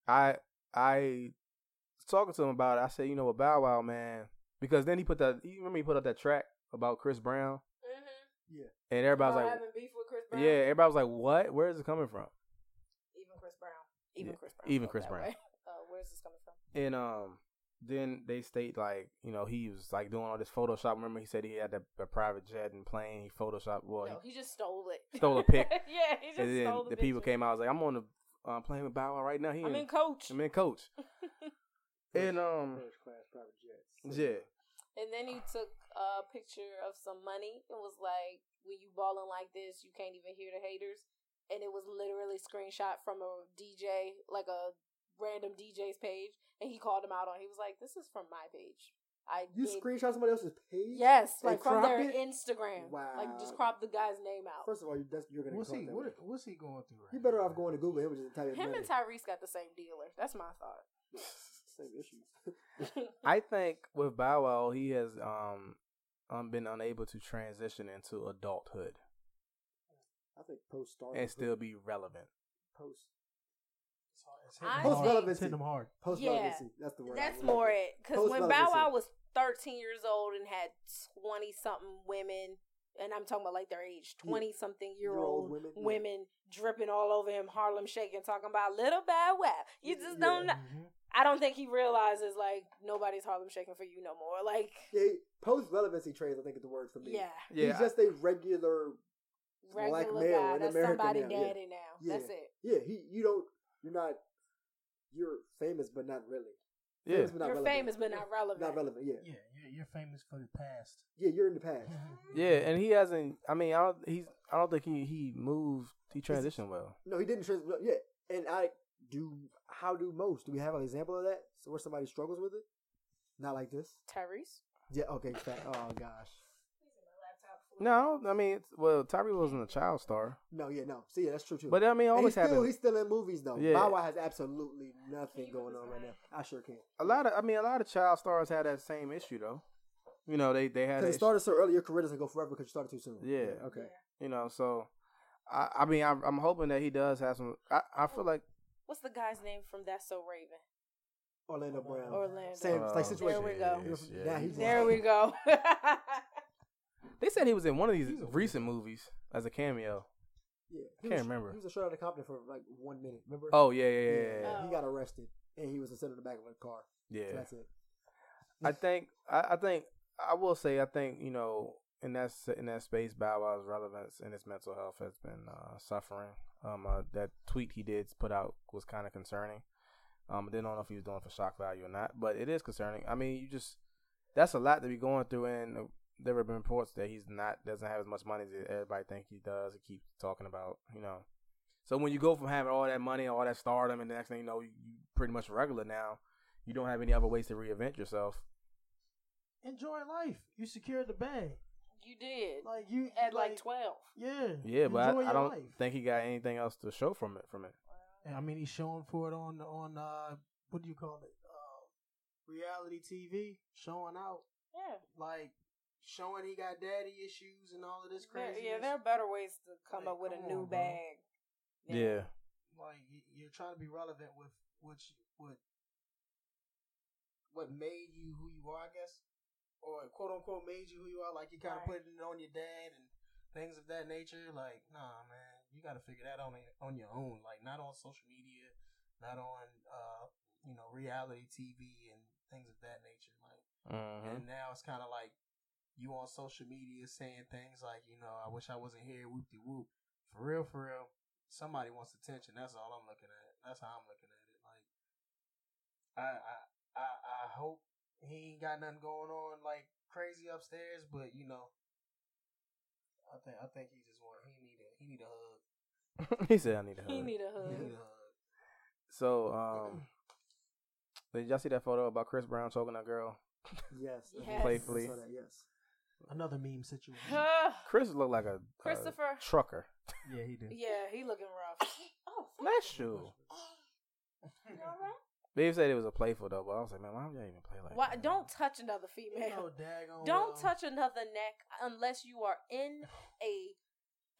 Speaker 1: I I talking to him about it. I said, you know what, Bow Wow, man, because then he put that. You remember he put up that track about Chris Brown,
Speaker 2: Mm-hmm.
Speaker 1: and
Speaker 2: everybody's
Speaker 1: like,
Speaker 2: having beef with Chris Brown.
Speaker 1: yeah, everybody was like, what? Where is it coming from?
Speaker 2: Even Chris Brown. Even
Speaker 1: Yeah,
Speaker 2: Chris Brown.
Speaker 1: even Chris Brown.
Speaker 2: Uh, where's this coming from?
Speaker 1: And um, then they state like you know he was like doing all this Photoshop. Remember he said he had a, a private jet and plane. He Photoshop. Well,
Speaker 2: no, he just stole it.
Speaker 1: stole a pic.
Speaker 2: yeah, he just
Speaker 1: and then
Speaker 2: stole
Speaker 1: the,
Speaker 2: the,
Speaker 1: people came out. I was like, I'm on the uh, plane with Bow Wow right now. He
Speaker 2: I'm
Speaker 1: in,
Speaker 2: in coach.
Speaker 1: I'm in coach. and um,
Speaker 3: First class private jets.
Speaker 1: yeah,
Speaker 2: And then he took a picture of some money and was like, "When you balling like this, you can't even hear the haters." And it was literally screenshot from a DJ, like a random DJ's page, and he called him out on. He was like, "This is from my page. I
Speaker 3: You
Speaker 2: did-
Speaker 3: screenshot somebody else's page?
Speaker 2: yes, like from
Speaker 3: crop
Speaker 2: their
Speaker 3: it?
Speaker 2: Instagram. Wow, like just crop the guy's name out.
Speaker 3: First of all, you, that's, you're gonna
Speaker 4: What's he? What, what's he going through? Right
Speaker 3: You better
Speaker 4: now?
Speaker 3: off going to Google him and just type in
Speaker 2: Him
Speaker 3: money.
Speaker 2: and Tyrese got the same dealer. That's my thought.
Speaker 3: Same issues.
Speaker 1: I think with Bow Wow he has um, um been unable to transition into adulthood
Speaker 3: I think post star
Speaker 1: and still be relevant.
Speaker 3: post
Speaker 4: It's hard- it's
Speaker 3: Post
Speaker 4: hard.
Speaker 2: think-
Speaker 3: relevancy.
Speaker 4: It's hitting hard.
Speaker 3: Post
Speaker 2: Yeah.
Speaker 3: relevancy. That's the word.
Speaker 2: That's more it. Because when Bow Wow was 13 years old and had 20 something women, and I'm talking about like their age, 20 something year
Speaker 3: Year-old
Speaker 2: old
Speaker 3: women,
Speaker 2: women,
Speaker 3: yeah.
Speaker 2: dripping all over him, Harlem shaking, talking about little Bow Wow. You just
Speaker 3: Yeah.
Speaker 2: don't know.
Speaker 4: Mhm.
Speaker 2: I don't think he realizes like nobody's Harlem shaking for you no more. Like,
Speaker 3: Yeah, post relevancy trades. I think is the word for me.
Speaker 2: yeah,
Speaker 1: Yeah,
Speaker 3: He's just a regular.
Speaker 2: regular
Speaker 3: Black male
Speaker 2: guy.
Speaker 3: in
Speaker 2: That's
Speaker 3: America
Speaker 2: somebody
Speaker 3: now, yeah.
Speaker 2: daddy now.
Speaker 3: Yeah.
Speaker 2: That's it.
Speaker 3: Yeah, he. You don't. You're not. You're famous, but not really.
Speaker 1: yeah.
Speaker 3: Famous, but not
Speaker 2: You're
Speaker 3: relevant.
Speaker 2: famous but not relevant.
Speaker 3: Not relevant. Yeah.
Speaker 4: Yeah, you're, you're famous for the past.
Speaker 3: Yeah, you're in the past.
Speaker 1: Yeah, and he hasn't. I mean, I don't. He's. I don't think he he moved. He transitioned well.
Speaker 3: No, he didn't. Trans- no, yeah, and I do. How do most? Do we have an example of that? So where somebody struggles with it? Not like this.
Speaker 2: Tyrese.
Speaker 3: Yeah. Okay. Fact. Oh gosh.
Speaker 1: No, I mean, it's, well, Tyree wasn't a child star,
Speaker 3: No. Yeah. No. See, yeah, that's true too.
Speaker 1: but I mean, always
Speaker 3: he's still, he's still in movies though.
Speaker 1: Yeah.
Speaker 3: Bow Wow has absolutely nothing going on right now. I sure can.
Speaker 1: A lot of, I mean, a lot of child stars had that same issue though. You know, they they had
Speaker 3: Because
Speaker 1: that
Speaker 3: it started so early, your career doesn't go forever because you started too soon.
Speaker 1: Yeah.
Speaker 3: Okay.
Speaker 1: you know, so I, I mean, I'm, I'm hoping that he does have some. I, I feel like
Speaker 2: What's the guy's name from That's So Raven?
Speaker 3: Orlando Brown.
Speaker 2: Orlando.
Speaker 3: Same
Speaker 1: uh,
Speaker 3: like situation.
Speaker 2: There we go.
Speaker 1: yes, yeah,
Speaker 3: Now
Speaker 1: he-
Speaker 3: he's
Speaker 2: There we go.
Speaker 1: they said he was in one of these
Speaker 4: He's a
Speaker 1: recent movies as a cameo.
Speaker 3: Yeah. He
Speaker 1: Can't
Speaker 3: was,
Speaker 1: remember.
Speaker 3: He was a shot out of Compton for like one minute. Remember?
Speaker 1: Oh yeah, yeah, yeah, yeah.
Speaker 2: Oh.
Speaker 3: He got arrested and he was sitting in the back of a car.
Speaker 1: yeah.
Speaker 3: So that's it.
Speaker 1: I think I, I think I will say I think you know in that in that space Bow Wow's relevance in his mental health has been uh, suffering. Um, uh, that tweet he did put out was kind of concerning. Um, I didn't know if he was doing for shock value or not, but it is concerning. I mean, you just that's a lot to be going through, and there have been reports that he's not doesn't have as much money as everybody think he does. He keeps talking about, you know. So when you go from having all that money, all that stardom, and the next thing you know, you, you pretty much regular now. You don't have any other ways to reinvent yourself.
Speaker 4: Enjoy life. You secured the bag.
Speaker 2: You did.
Speaker 4: Like you
Speaker 2: At like 12.
Speaker 4: Yeah.
Speaker 1: Yeah, but
Speaker 4: Enjoy
Speaker 1: I, I don't
Speaker 4: life.
Speaker 1: think he got anything else to show from it. From it,
Speaker 4: And I mean, he's showing for it on on uh, what do you call it? Uh, reality TV, showing out
Speaker 2: Yeah.
Speaker 4: like showing he got daddy issues and all of this crazy.
Speaker 2: yeah, there are better ways to come
Speaker 4: Like,
Speaker 2: up with a new
Speaker 4: on,
Speaker 2: bag.
Speaker 1: yeah,
Speaker 4: like you're trying to be relevant with which what what made you who you are, I guess, or quote unquote made you who you are. Like you kind of
Speaker 2: Right.
Speaker 4: putting it on your dad and things of that nature. Like, nah, man, you got to figure that on on your own. Like, not on social media, not on uh you know reality TV and things of that nature. Like,
Speaker 1: hmm
Speaker 4: and now it's kind of like you on social media saying things like, you know, I wish I wasn't here, whoop de whoop. For real, for real. Somebody wants attention. That's all I'm looking at. That's how I'm looking at it. Like, I, I, I, I hope he ain't got nothing going on like crazy upstairs, but you know, I think I think he just want he need a he need a hug.
Speaker 1: he said I need a
Speaker 2: He
Speaker 1: hug.
Speaker 2: need a
Speaker 4: He
Speaker 2: hug.
Speaker 4: need a hug.
Speaker 1: so, um, did y'all see that photo about Chris Brown choking that girl?
Speaker 3: Yes.
Speaker 2: Yes.
Speaker 1: Playfully.
Speaker 3: I saw that, yes.
Speaker 4: Another meme situation.
Speaker 1: Chris looked like a, a
Speaker 2: Christopher.
Speaker 1: trucker.
Speaker 4: yeah, he did.
Speaker 2: yeah, he looking rough. oh,
Speaker 1: Bless you.
Speaker 2: You all right?
Speaker 1: They said it was a playful though, but I was like, man, why would y'all even play like
Speaker 2: Why,
Speaker 1: that?
Speaker 2: don't touch another female.
Speaker 4: No
Speaker 2: Don't
Speaker 4: well.
Speaker 2: touch another neck unless you are in a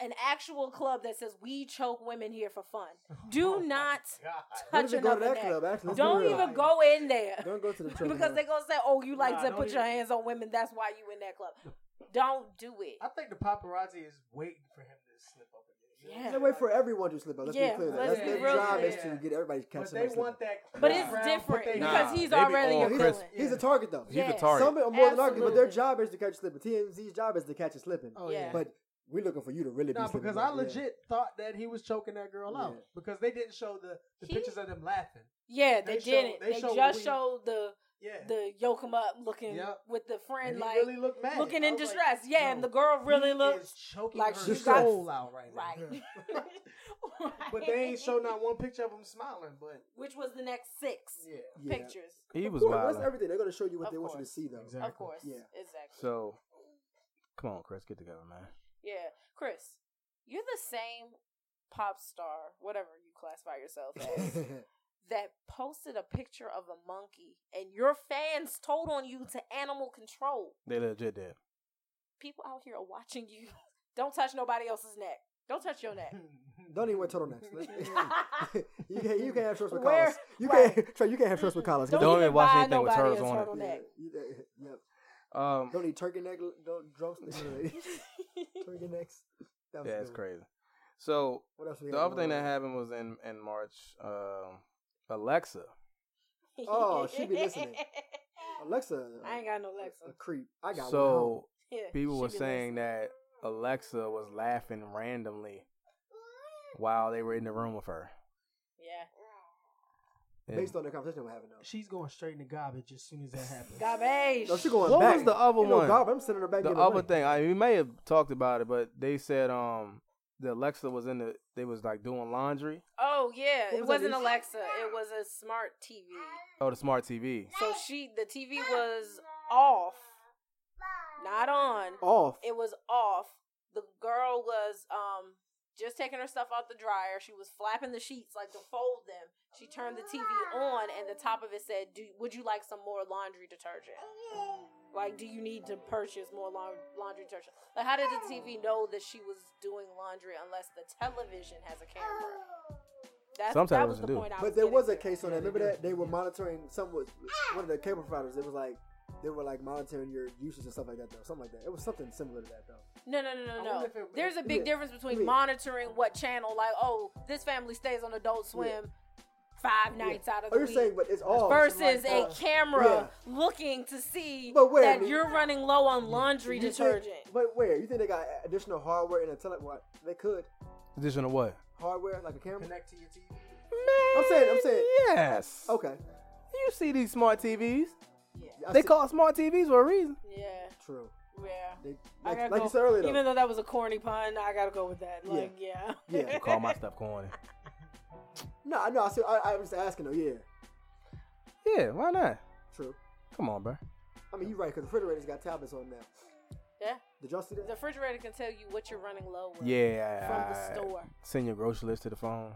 Speaker 2: an actual club that says we choke women here for fun. Do
Speaker 4: Oh
Speaker 2: not touch
Speaker 3: Don't even go to
Speaker 2: another
Speaker 3: that
Speaker 2: neck.
Speaker 3: club. Actually,
Speaker 2: Don't
Speaker 3: real.
Speaker 2: even go in there.
Speaker 3: Don't go to the truck.
Speaker 2: because they're gonna say, "Oh, you like
Speaker 4: Nah,
Speaker 2: to
Speaker 4: don't
Speaker 2: put your
Speaker 4: even-
Speaker 2: hands on women. That's why you in that club." Don't do it.
Speaker 4: I think the paparazzi is waiting for him to slip up again. You know?
Speaker 2: Yeah.
Speaker 3: They wait for everyone to slip up. Let's
Speaker 2: Yeah,
Speaker 3: be clear.
Speaker 2: let's
Speaker 3: That's
Speaker 2: be
Speaker 3: their
Speaker 2: real
Speaker 3: job
Speaker 2: clear.
Speaker 3: is to get everybody to catch
Speaker 4: But they want that.
Speaker 2: But it's different
Speaker 4: put
Speaker 1: Nah,
Speaker 2: because he's
Speaker 1: be
Speaker 2: already a
Speaker 3: He's
Speaker 1: Chris.
Speaker 2: villain.
Speaker 3: a, he's a target though.
Speaker 1: He's the
Speaker 2: Yeah.
Speaker 1: target.
Speaker 3: Some are more than target, but their job is to catch slipping. TMZ's job is to catch you slipping.
Speaker 4: Oh
Speaker 2: Yeah.
Speaker 4: yeah.
Speaker 3: But we're looking for you to really
Speaker 4: No,
Speaker 3: be slipping.
Speaker 4: because
Speaker 3: back,
Speaker 4: I
Speaker 3: yeah.
Speaker 4: legit thought that he was choking that girl out
Speaker 3: Yeah.
Speaker 4: because they didn't show the, the
Speaker 2: He-
Speaker 4: pictures of them laughing.
Speaker 2: Yeah, they,
Speaker 4: They
Speaker 2: didn't.
Speaker 4: they
Speaker 2: They,
Speaker 4: show
Speaker 2: just
Speaker 4: we-
Speaker 2: showed the
Speaker 4: Yeah,
Speaker 2: the yoke 'em up looking
Speaker 4: Yep.
Speaker 2: with the friend like
Speaker 4: really looked mad.
Speaker 2: looking in
Speaker 4: was like,
Speaker 2: distress. yeah, and the girl really
Speaker 4: he
Speaker 2: looked
Speaker 4: choking
Speaker 2: like
Speaker 4: her
Speaker 2: she got-
Speaker 4: soul out right now.
Speaker 2: right.
Speaker 4: But they ain't show not one picture of him smiling. But
Speaker 2: Which was the next six
Speaker 4: yeah,
Speaker 3: Yeah.
Speaker 2: pictures.
Speaker 1: He was
Speaker 3: course,
Speaker 1: wild.
Speaker 3: That's everything. They're gonna show you what
Speaker 2: Of
Speaker 3: they want you to see, though.
Speaker 4: Exactly.
Speaker 2: Of course.
Speaker 3: Yeah.
Speaker 2: Exactly.
Speaker 1: So, come on, Chris, get together, man.
Speaker 2: yeah. Chris, you're the same pop star, whatever you classify yourself as, that posted a picture of a monkey and your fans told on you to animal control.
Speaker 1: They legit did.
Speaker 2: People out here are watching you. Don't touch nobody else's neck. Don't touch your neck.
Speaker 3: Don't even wear turtlenecks. you can't. You can't have shorts with
Speaker 2: Where-
Speaker 3: collars. You
Speaker 2: right.
Speaker 3: can't. Trey, you can't have shorts with collars. 'cause
Speaker 2: Don't,
Speaker 1: Don't
Speaker 2: even
Speaker 1: even watch anything with
Speaker 2: nobody
Speaker 1: turtles on it.
Speaker 2: turtleneck.
Speaker 3: Yeah, you- yep.
Speaker 1: Um,
Speaker 3: Don't eat turkey neck. Don't drumsticks. turkey necks. That was
Speaker 1: yeah,
Speaker 3: good
Speaker 1: it's
Speaker 3: one.
Speaker 1: crazy. So
Speaker 3: What else we
Speaker 1: the other thing that happened was in in March. Um, Alexa.
Speaker 3: Oh, she be listening. Alexa.
Speaker 2: I ain't got no Alexa.
Speaker 3: A creep. I got one.
Speaker 1: So people were saying
Speaker 2: listening.
Speaker 1: that Alexa was laughing randomly while they were in the room with her.
Speaker 2: Yeah.
Speaker 1: And
Speaker 3: Based on the conversation we're having, though.
Speaker 4: she's going straight in the garbage as soon as that happens.
Speaker 2: Garbage.
Speaker 3: No, she going
Speaker 1: What
Speaker 3: back.
Speaker 1: was the other
Speaker 3: Ain't no
Speaker 1: one?
Speaker 3: garbage. I'm sending her back.
Speaker 1: the other
Speaker 3: money.
Speaker 1: thing, I we may have talked about it, but they said um the Alexa was in the they was like doing laundry.
Speaker 2: Oh yeah,
Speaker 3: What
Speaker 2: it
Speaker 3: was
Speaker 2: wasn't
Speaker 3: Niche?
Speaker 2: Alexa. It was a smart TV.
Speaker 1: Oh, the smart TV.
Speaker 2: So she, the TV was off, not on.
Speaker 3: Off.
Speaker 2: It was off. The girl was um just taking her stuff out the dryer. She was flapping the sheets like to fold them. She turned the TV on, and the top of it said, "Do would you like some more laundry detergent?" Like, do you need to purchase more laundry detergent? Like, how did the TV know that she was doing laundry unless the television has a camera? That's,
Speaker 1: Some
Speaker 2: that was the
Speaker 1: do.
Speaker 2: point I
Speaker 3: But there was a
Speaker 2: getting
Speaker 3: case on that. Remember that they were monitoring some was one of the cable providers. It was like they were like monitoring your usage and stuff like that though. Something like that. It was something similar to that though.
Speaker 2: No, no, no, no, no.
Speaker 4: it-
Speaker 2: There's a big
Speaker 3: Yeah.
Speaker 2: difference between
Speaker 3: Yeah.
Speaker 2: monitoring what channel, like, oh, this family stays on Adult Swim five nights out of
Speaker 3: Oh,
Speaker 2: the
Speaker 3: you're
Speaker 2: week.
Speaker 3: saying, but it's all
Speaker 2: versus
Speaker 3: like,
Speaker 2: a
Speaker 3: uh,
Speaker 2: camera looking to see
Speaker 3: But where, I
Speaker 2: that
Speaker 3: mean-
Speaker 2: you're running low on laundry
Speaker 3: you think-
Speaker 2: detergent.
Speaker 3: but where you think they got additional hardware in a tele? What they could
Speaker 1: Additional what?
Speaker 3: hardware like a camera?
Speaker 4: Connect to your TV.
Speaker 1: Man,
Speaker 3: I'm saying- I'm saying-
Speaker 1: yes.
Speaker 3: Okay,
Speaker 1: You see these smart TVs?
Speaker 3: I
Speaker 1: They
Speaker 3: see-
Speaker 1: call smart TVs for a reason.
Speaker 2: Yeah,
Speaker 3: true.
Speaker 2: yeah.
Speaker 3: They,
Speaker 2: I
Speaker 3: like,
Speaker 2: gotta
Speaker 3: like
Speaker 2: go.
Speaker 3: you said earlier, though.
Speaker 2: Even though that was a corny pun, I gotta go with that. Like, yeah,
Speaker 3: Yeah.
Speaker 1: You call my stuff corny.
Speaker 3: no, I know. I, see, I, I was just asking though. Yeah,
Speaker 1: Yeah, why not?
Speaker 3: true.
Speaker 1: Come on, bro.
Speaker 3: I mean, you're right because refrigerators got tablets on now.
Speaker 2: yeah.
Speaker 3: Did y'all see
Speaker 2: The
Speaker 3: that?
Speaker 2: refrigerator can tell you what you're running low with.
Speaker 1: Yeah.
Speaker 2: From the store.
Speaker 1: Send your grocery list to the phone.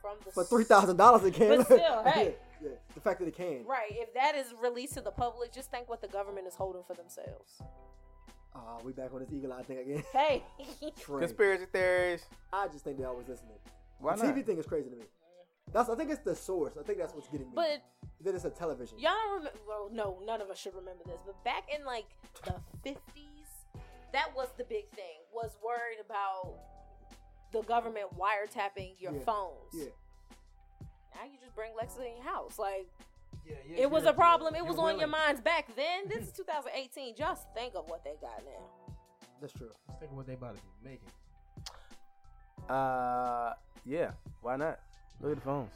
Speaker 2: From the
Speaker 3: For three thousand dollars, it can.
Speaker 2: But still, hey.
Speaker 3: yeah, yeah, the fact that it can.
Speaker 2: Right. If that is released to the public, just think what the government is holding for themselves.
Speaker 3: Ah, we back on this eagle eye thing again.
Speaker 2: Hey.
Speaker 3: Train.
Speaker 1: Conspiracy theories.
Speaker 3: I just think they always listening.
Speaker 1: Why
Speaker 3: the
Speaker 1: not?
Speaker 3: TV thing is crazy to me. That's I think it's the source. I think that's what's getting me.
Speaker 2: but
Speaker 3: then it's a television.
Speaker 2: Y'all don't remember? Well, no, none of us should remember this. But back in like the fifties, that was the big thing. Was worried about the government wiretapping your
Speaker 3: Yeah.
Speaker 2: phones.
Speaker 3: Yeah.
Speaker 2: Now you just bring Lexa in your house. Like
Speaker 4: Yeah, yeah.
Speaker 2: it was a problem. It
Speaker 4: you're
Speaker 2: was on your minds back then. This is 2018. Just think of what they got now.
Speaker 3: That's true.
Speaker 4: Let's think of what they about to be making.
Speaker 1: Uh, yeah. Why not? Look at the phones.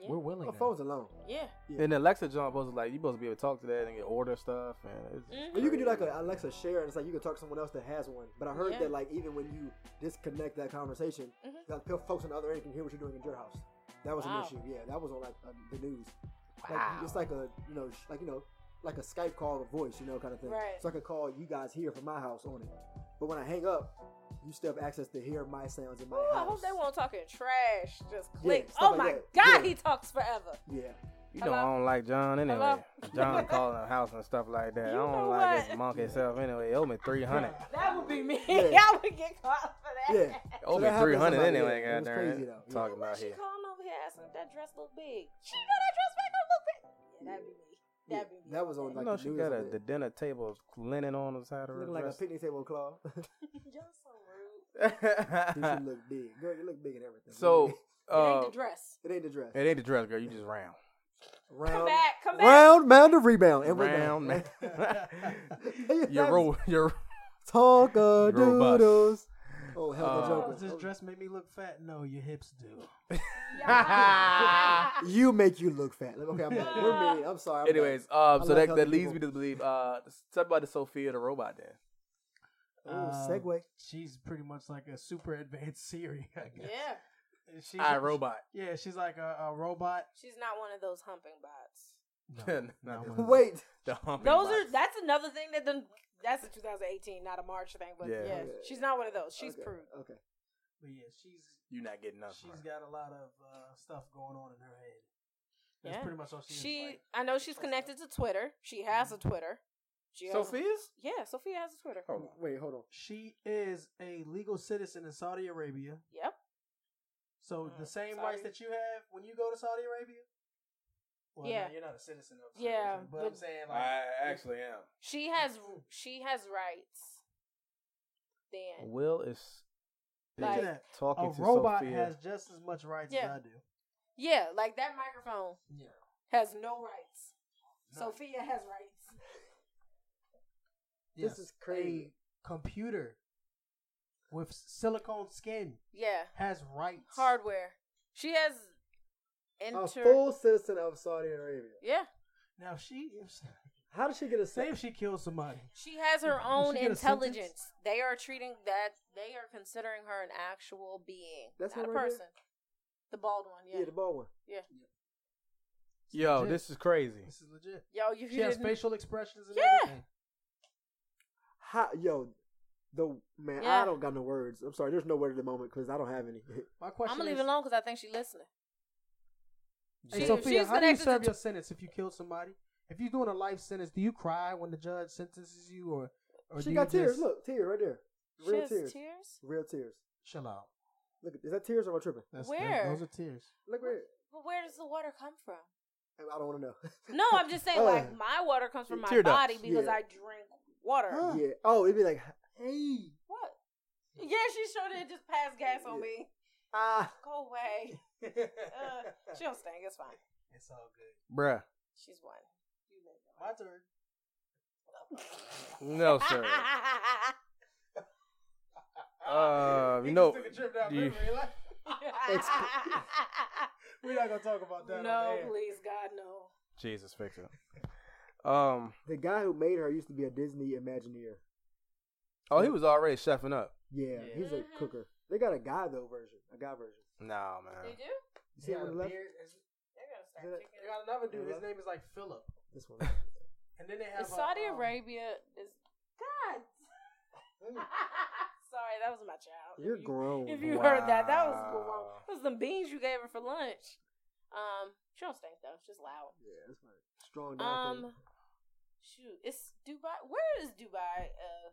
Speaker 2: Yeah.
Speaker 4: We're willing.
Speaker 3: My
Speaker 4: now.
Speaker 3: phone's alone.
Speaker 2: Yeah.
Speaker 3: Yeah.
Speaker 1: And Alexa John supposed to like you supposed to be able to talk to that and get order stuff and it's
Speaker 2: Mhm.
Speaker 3: You can do like a Alexa share, and it's like you can talk to someone else that has one. But I heard
Speaker 2: Yeah.
Speaker 3: that like even when you disconnect that conversation,
Speaker 2: Mhm.
Speaker 3: like folks on the other end can hear what you're doing in your house. That was
Speaker 2: Wow.
Speaker 3: an issue. Yeah, that was on like uh, the news.
Speaker 1: Wow.
Speaker 3: Like it's like a you know sh- like you know like a Skype call with voice, you know, kind of thing.
Speaker 2: Right.
Speaker 3: So I could call you guys here from my house on it. But when I hang up, you still have access to hear my sounds in my
Speaker 2: Ooh, I hope they won't talking trash. Just click.
Speaker 3: stuff
Speaker 2: oh
Speaker 3: like
Speaker 2: my
Speaker 3: that.
Speaker 2: God,
Speaker 3: Yeah.
Speaker 2: he talks forever.
Speaker 3: Yeah.
Speaker 1: You know I don't like John anyway.
Speaker 2: Hello?
Speaker 1: John calling the house and stuff like that.
Speaker 2: You
Speaker 1: I don't like
Speaker 2: what?
Speaker 1: his monkey self anyway. He owe me three hundred.
Speaker 2: That would be me.
Speaker 3: Yeah.
Speaker 2: I would get caught for that.
Speaker 3: Yeah.
Speaker 1: Owe
Speaker 3: So
Speaker 1: me three hundred anyway.
Speaker 3: yeah.
Speaker 1: Goddamn
Speaker 3: crazy, though. Yeah.
Speaker 1: Talking
Speaker 2: Why
Speaker 1: about
Speaker 2: she
Speaker 1: here.
Speaker 2: calling over here asking that dress look big? She know that dress make her look big. Yeah, that'd be me. That'd be me.
Speaker 3: that was on
Speaker 1: You know
Speaker 3: the
Speaker 1: she
Speaker 3: news
Speaker 1: got
Speaker 3: a
Speaker 1: a, the dinner table linen on the side of her
Speaker 3: looking like a
Speaker 1: dress.
Speaker 3: picnic table cloth.
Speaker 2: Y'all so rude.
Speaker 3: You look big. Girl, you look big and everything.
Speaker 1: so
Speaker 2: It
Speaker 1: uh,
Speaker 2: ain't the dress.
Speaker 3: it ain't the dress.
Speaker 1: it ain't the dress, girl. You just round.
Speaker 3: round,
Speaker 2: Come back. Come back.
Speaker 3: round, mound of rebound, and
Speaker 1: Round, man.
Speaker 3: You're
Speaker 1: You're ro- you're
Speaker 3: Talk
Speaker 1: You're
Speaker 3: doodles. Oh hell,
Speaker 1: Uh,
Speaker 3: the
Speaker 4: Does
Speaker 3: Joker.
Speaker 4: this dress make me look fat? No, your hips do.
Speaker 3: You make you look fat. Okay, I'm. We're mean. I'm sorry. I'm
Speaker 1: Anyways, um, so that, that leads
Speaker 3: people.
Speaker 1: me to believe uh, something about the Sophia the robot. Then
Speaker 3: oh,
Speaker 4: Uh,
Speaker 3: segue.
Speaker 4: She's pretty much like a super advanced Siri, I guess.
Speaker 2: Yeah.
Speaker 4: She's,
Speaker 1: I robot.
Speaker 4: Yeah, she's like a, a robot.
Speaker 2: She's not one of those humping bots.
Speaker 4: No,
Speaker 1: Not
Speaker 4: not one
Speaker 3: Wait.
Speaker 1: The humping
Speaker 2: Those
Speaker 1: bots.
Speaker 2: are that's another thing that done that's a 2018, not a March thing, but
Speaker 1: Yeah.
Speaker 2: yeah,
Speaker 3: Okay.
Speaker 2: she's not one of those. She's
Speaker 3: okay.
Speaker 2: prude.
Speaker 3: Okay.
Speaker 4: But yeah, she's
Speaker 1: You're not getting nothing.
Speaker 4: she's got a lot of uh, stuff going on in her head. That's
Speaker 2: Yeah.
Speaker 4: pretty much all she. is,
Speaker 2: She,
Speaker 4: like-
Speaker 2: I know she's connected to Twitter. She has a Twitter. She has a-
Speaker 1: Sophia's?
Speaker 2: yeah, Sophia has a Twitter.
Speaker 1: Hold on.
Speaker 3: Wait, hold on.
Speaker 4: She is a legal citizen in Saudi Arabia.
Speaker 2: Yep.
Speaker 4: So
Speaker 2: Mm,
Speaker 4: the same
Speaker 2: Saudi-
Speaker 4: rights that you have when you go to Saudi Arabia. Well,
Speaker 2: Yeah.
Speaker 4: no, you're not a citizen of Saudi
Speaker 2: Yeah,
Speaker 4: Arabia, but, I'm
Speaker 2: but-
Speaker 4: saying like
Speaker 1: I actually am.
Speaker 2: She has she has rights. Then
Speaker 1: Will is
Speaker 4: picture
Speaker 2: like-
Speaker 4: that
Speaker 1: talking
Speaker 4: a
Speaker 1: to
Speaker 4: robot
Speaker 1: Sophia.
Speaker 4: has just as much rights
Speaker 2: Yeah.
Speaker 4: as I do.
Speaker 2: yeah, like that microphone
Speaker 4: Yeah.
Speaker 2: has no rights.
Speaker 4: No.
Speaker 2: Sophia has rights.
Speaker 3: This is crazy.
Speaker 4: A computer with silicone skin
Speaker 2: Yeah,
Speaker 4: has rights.
Speaker 2: hardware. She has
Speaker 3: A full citizen of Saudi Arabia.
Speaker 2: yeah,
Speaker 4: Now, she if,
Speaker 3: How did she get a
Speaker 4: say
Speaker 3: say?
Speaker 4: if she kills somebody,
Speaker 2: she has her own
Speaker 4: she get a
Speaker 2: intelligence. They are treating that. They are considering her an actual being,
Speaker 3: That's
Speaker 2: not a
Speaker 3: her right there?
Speaker 2: person. The bald one, yeah.
Speaker 3: Yeah, the bald one. Yeah.
Speaker 1: Yo,
Speaker 4: legit.
Speaker 1: this is crazy.
Speaker 4: this is legit.
Speaker 2: Yo, you
Speaker 4: She has facial expressions and
Speaker 2: Yeah.
Speaker 4: everything.
Speaker 3: How, yo, the man,
Speaker 2: Yeah.
Speaker 3: I don't got no words. I'm sorry. There's no word at the moment because I don't have any.
Speaker 4: My question
Speaker 2: I'm gonna
Speaker 4: is,
Speaker 2: leave it alone because I think she's listening.
Speaker 4: Hey,
Speaker 2: She-
Speaker 4: Sophia,
Speaker 2: she's
Speaker 4: how do you serve
Speaker 2: to-
Speaker 4: your sentence if you kill somebody? if you're doing a life sentence, do you cry when the judge sentences you, or or do
Speaker 3: she
Speaker 4: you
Speaker 3: got tears.
Speaker 4: just-
Speaker 3: Look, tears right there.
Speaker 2: She
Speaker 3: Real
Speaker 2: has
Speaker 3: tears.
Speaker 2: tears?
Speaker 3: Real tears.
Speaker 4: Chill out.
Speaker 3: Look, is that tears or am I tripping?
Speaker 4: That's,
Speaker 2: Where?
Speaker 4: that- those are tears.
Speaker 3: Look right here.
Speaker 2: But where does the water come from?
Speaker 3: I don't want to know.
Speaker 2: No, I'm just saying,
Speaker 3: Uh,
Speaker 2: like, my water comes from my
Speaker 1: Tear ducts.
Speaker 2: body because
Speaker 3: Yeah.
Speaker 2: I drink water.
Speaker 4: Huh.
Speaker 3: Yeah. Oh, it'd be like,
Speaker 4: Hey,
Speaker 2: What? Yeah, she sure did just pass gas on me.
Speaker 3: ah.
Speaker 2: Go away. Uh, she'll stink. It's fine.
Speaker 4: it's all good.
Speaker 1: Bruh.
Speaker 2: She's one. You live
Speaker 4: My turn.
Speaker 1: No, sir. Uh, you know,
Speaker 4: took a trip down
Speaker 1: you-
Speaker 4: memory. We're not gonna talk about that.
Speaker 2: no, please, God, no.
Speaker 1: Jesus, fix it. Um.
Speaker 3: The guy who made her used to be a Disney Imagineer.
Speaker 1: Oh, he was already chefing up.
Speaker 3: Yeah,
Speaker 4: Yeah.
Speaker 3: he's a cooker. They got a guy though version, a guy version.
Speaker 1: Nah,
Speaker 2: They
Speaker 1: man.
Speaker 2: do?
Speaker 3: You
Speaker 4: He
Speaker 3: see
Speaker 4: got
Speaker 3: on
Speaker 4: a
Speaker 3: the left?
Speaker 4: beard.
Speaker 2: They're going to start
Speaker 3: it-
Speaker 4: They got another dude. His name is like Philip.
Speaker 3: This one.
Speaker 4: And then they have
Speaker 2: Is Saudi
Speaker 4: a, um,
Speaker 2: Arabia is God. Sorry, that was my child.
Speaker 3: You're
Speaker 2: if you,
Speaker 3: grown.
Speaker 2: If you heard that, that was
Speaker 1: Wow.
Speaker 2: wrong. That was the beans you gave her for lunch. Um, she don't stink though. It's just loud.
Speaker 3: yeah, that's right. Strong.
Speaker 2: Um, shoot, it's Dubai. Where is Dubai? Uh,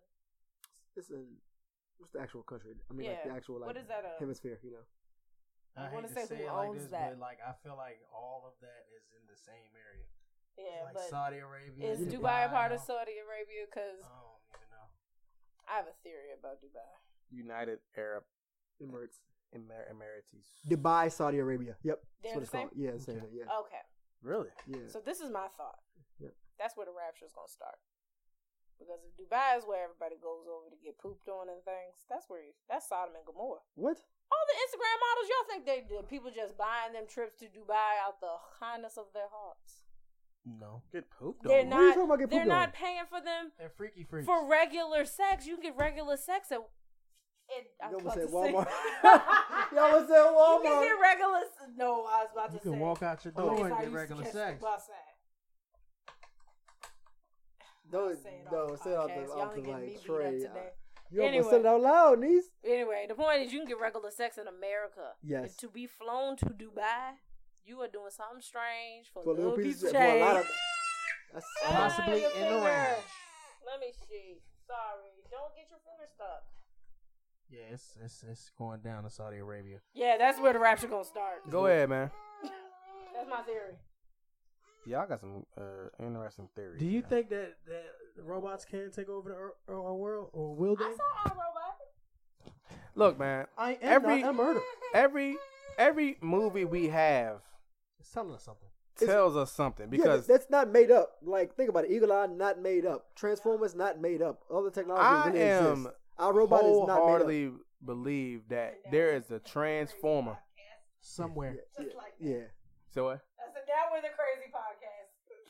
Speaker 3: it's in what's the actual country? I mean, like the actual like
Speaker 2: What is that, uh,
Speaker 3: hemisphere? You know.
Speaker 4: I,
Speaker 2: I wanna say
Speaker 4: say
Speaker 2: who
Speaker 4: it like
Speaker 2: owns
Speaker 4: this,
Speaker 2: that.
Speaker 4: but like I feel like all of that is in the same area.
Speaker 2: yeah,
Speaker 4: like
Speaker 2: but
Speaker 4: Saudi Arabia.
Speaker 2: is
Speaker 3: Yeah.
Speaker 2: Dubai a part of Saudi Arabia? Because I
Speaker 4: don't even know.
Speaker 2: I have a theory about Dubai.
Speaker 1: United Arab
Speaker 3: Emirates.
Speaker 1: Emer- Emirates.
Speaker 3: Dubai, Saudi Arabia. Yep.
Speaker 2: They're
Speaker 3: That's what it's
Speaker 2: same?
Speaker 3: called. Yeah, same.
Speaker 4: Okay.
Speaker 3: Yeah.
Speaker 2: Okay,
Speaker 1: Really?
Speaker 3: Yeah.
Speaker 2: so this is my thought.
Speaker 3: Yep.
Speaker 2: That's where the rapture is gonna start. Because if Dubai is where everybody goes over to get pooped on and things, that's where you, that's Sodom and Gomorrah.
Speaker 3: What?
Speaker 2: All the Instagram models, y'all think they the people just buying them trips to Dubai out the kindness of their hearts?
Speaker 4: No.
Speaker 1: Get pooped
Speaker 2: They're
Speaker 1: on.
Speaker 3: What are you
Speaker 2: not.
Speaker 3: talking about get
Speaker 2: They're
Speaker 3: pooped on?
Speaker 2: not paying for them
Speaker 4: They're freaky freaks.
Speaker 2: for regular sex. You can get regular sex at. It, I
Speaker 3: You
Speaker 2: was
Speaker 3: almost said
Speaker 2: to say-
Speaker 3: Walmart. you almost said
Speaker 2: You
Speaker 3: Walmart.
Speaker 2: can get regular. s- No, I was about
Speaker 4: you
Speaker 2: to say.
Speaker 4: You can walk out your
Speaker 3: Oh,
Speaker 4: door
Speaker 2: Because
Speaker 4: and get regular sex.
Speaker 2: The bus at.
Speaker 3: Don't,
Speaker 2: Say it on
Speaker 3: no,
Speaker 2: the
Speaker 3: say it off
Speaker 2: podcast.
Speaker 3: the,
Speaker 2: Y'all
Speaker 3: off the
Speaker 2: ain't getting me
Speaker 3: like
Speaker 2: beat up
Speaker 3: Trey.
Speaker 2: today.
Speaker 3: You almost
Speaker 2: Anyway.
Speaker 3: said it out loud, niece.
Speaker 2: Anyway, the point is you can get regular sex in America.
Speaker 3: Yes.
Speaker 2: To be flown to Dubai, you are doing something strange for,
Speaker 3: For
Speaker 2: a little
Speaker 3: piece
Speaker 2: piece
Speaker 3: of
Speaker 2: of
Speaker 3: for a lot of. That's,
Speaker 2: Ah,
Speaker 4: Possibly in the
Speaker 2: finger.
Speaker 4: ranch.
Speaker 2: Let me see. Sorry. Don't get your finger stuck.
Speaker 4: Yeah, it's, it's it's going down to Saudi Arabia.
Speaker 2: Yeah, that's where the rapture gonna start.
Speaker 1: Go ahead, man.
Speaker 2: That's my theory.
Speaker 1: Y'all got some uh, interesting theories.
Speaker 4: Do you
Speaker 1: man.
Speaker 4: think that that robots can take over the ear- our world, or will they?
Speaker 2: I saw our robot.
Speaker 1: Look, man.
Speaker 4: I am
Speaker 1: Every-
Speaker 4: not a murder.
Speaker 1: Every every movie we have
Speaker 4: It's telling us something.
Speaker 3: It's-
Speaker 1: tells us something because
Speaker 3: but that's not made up. Like think about it. Eagle Eye not made up. Transformers not made up. other technology
Speaker 1: I
Speaker 3: really
Speaker 1: am
Speaker 3: exists. Our robot is not made up.
Speaker 1: wholeheartedly believe that there is a transformer.
Speaker 4: Somewhere.
Speaker 3: Yeah, yeah,
Speaker 2: like
Speaker 3: yeah.
Speaker 1: So what?
Speaker 2: That's a now we're the crazy podcast.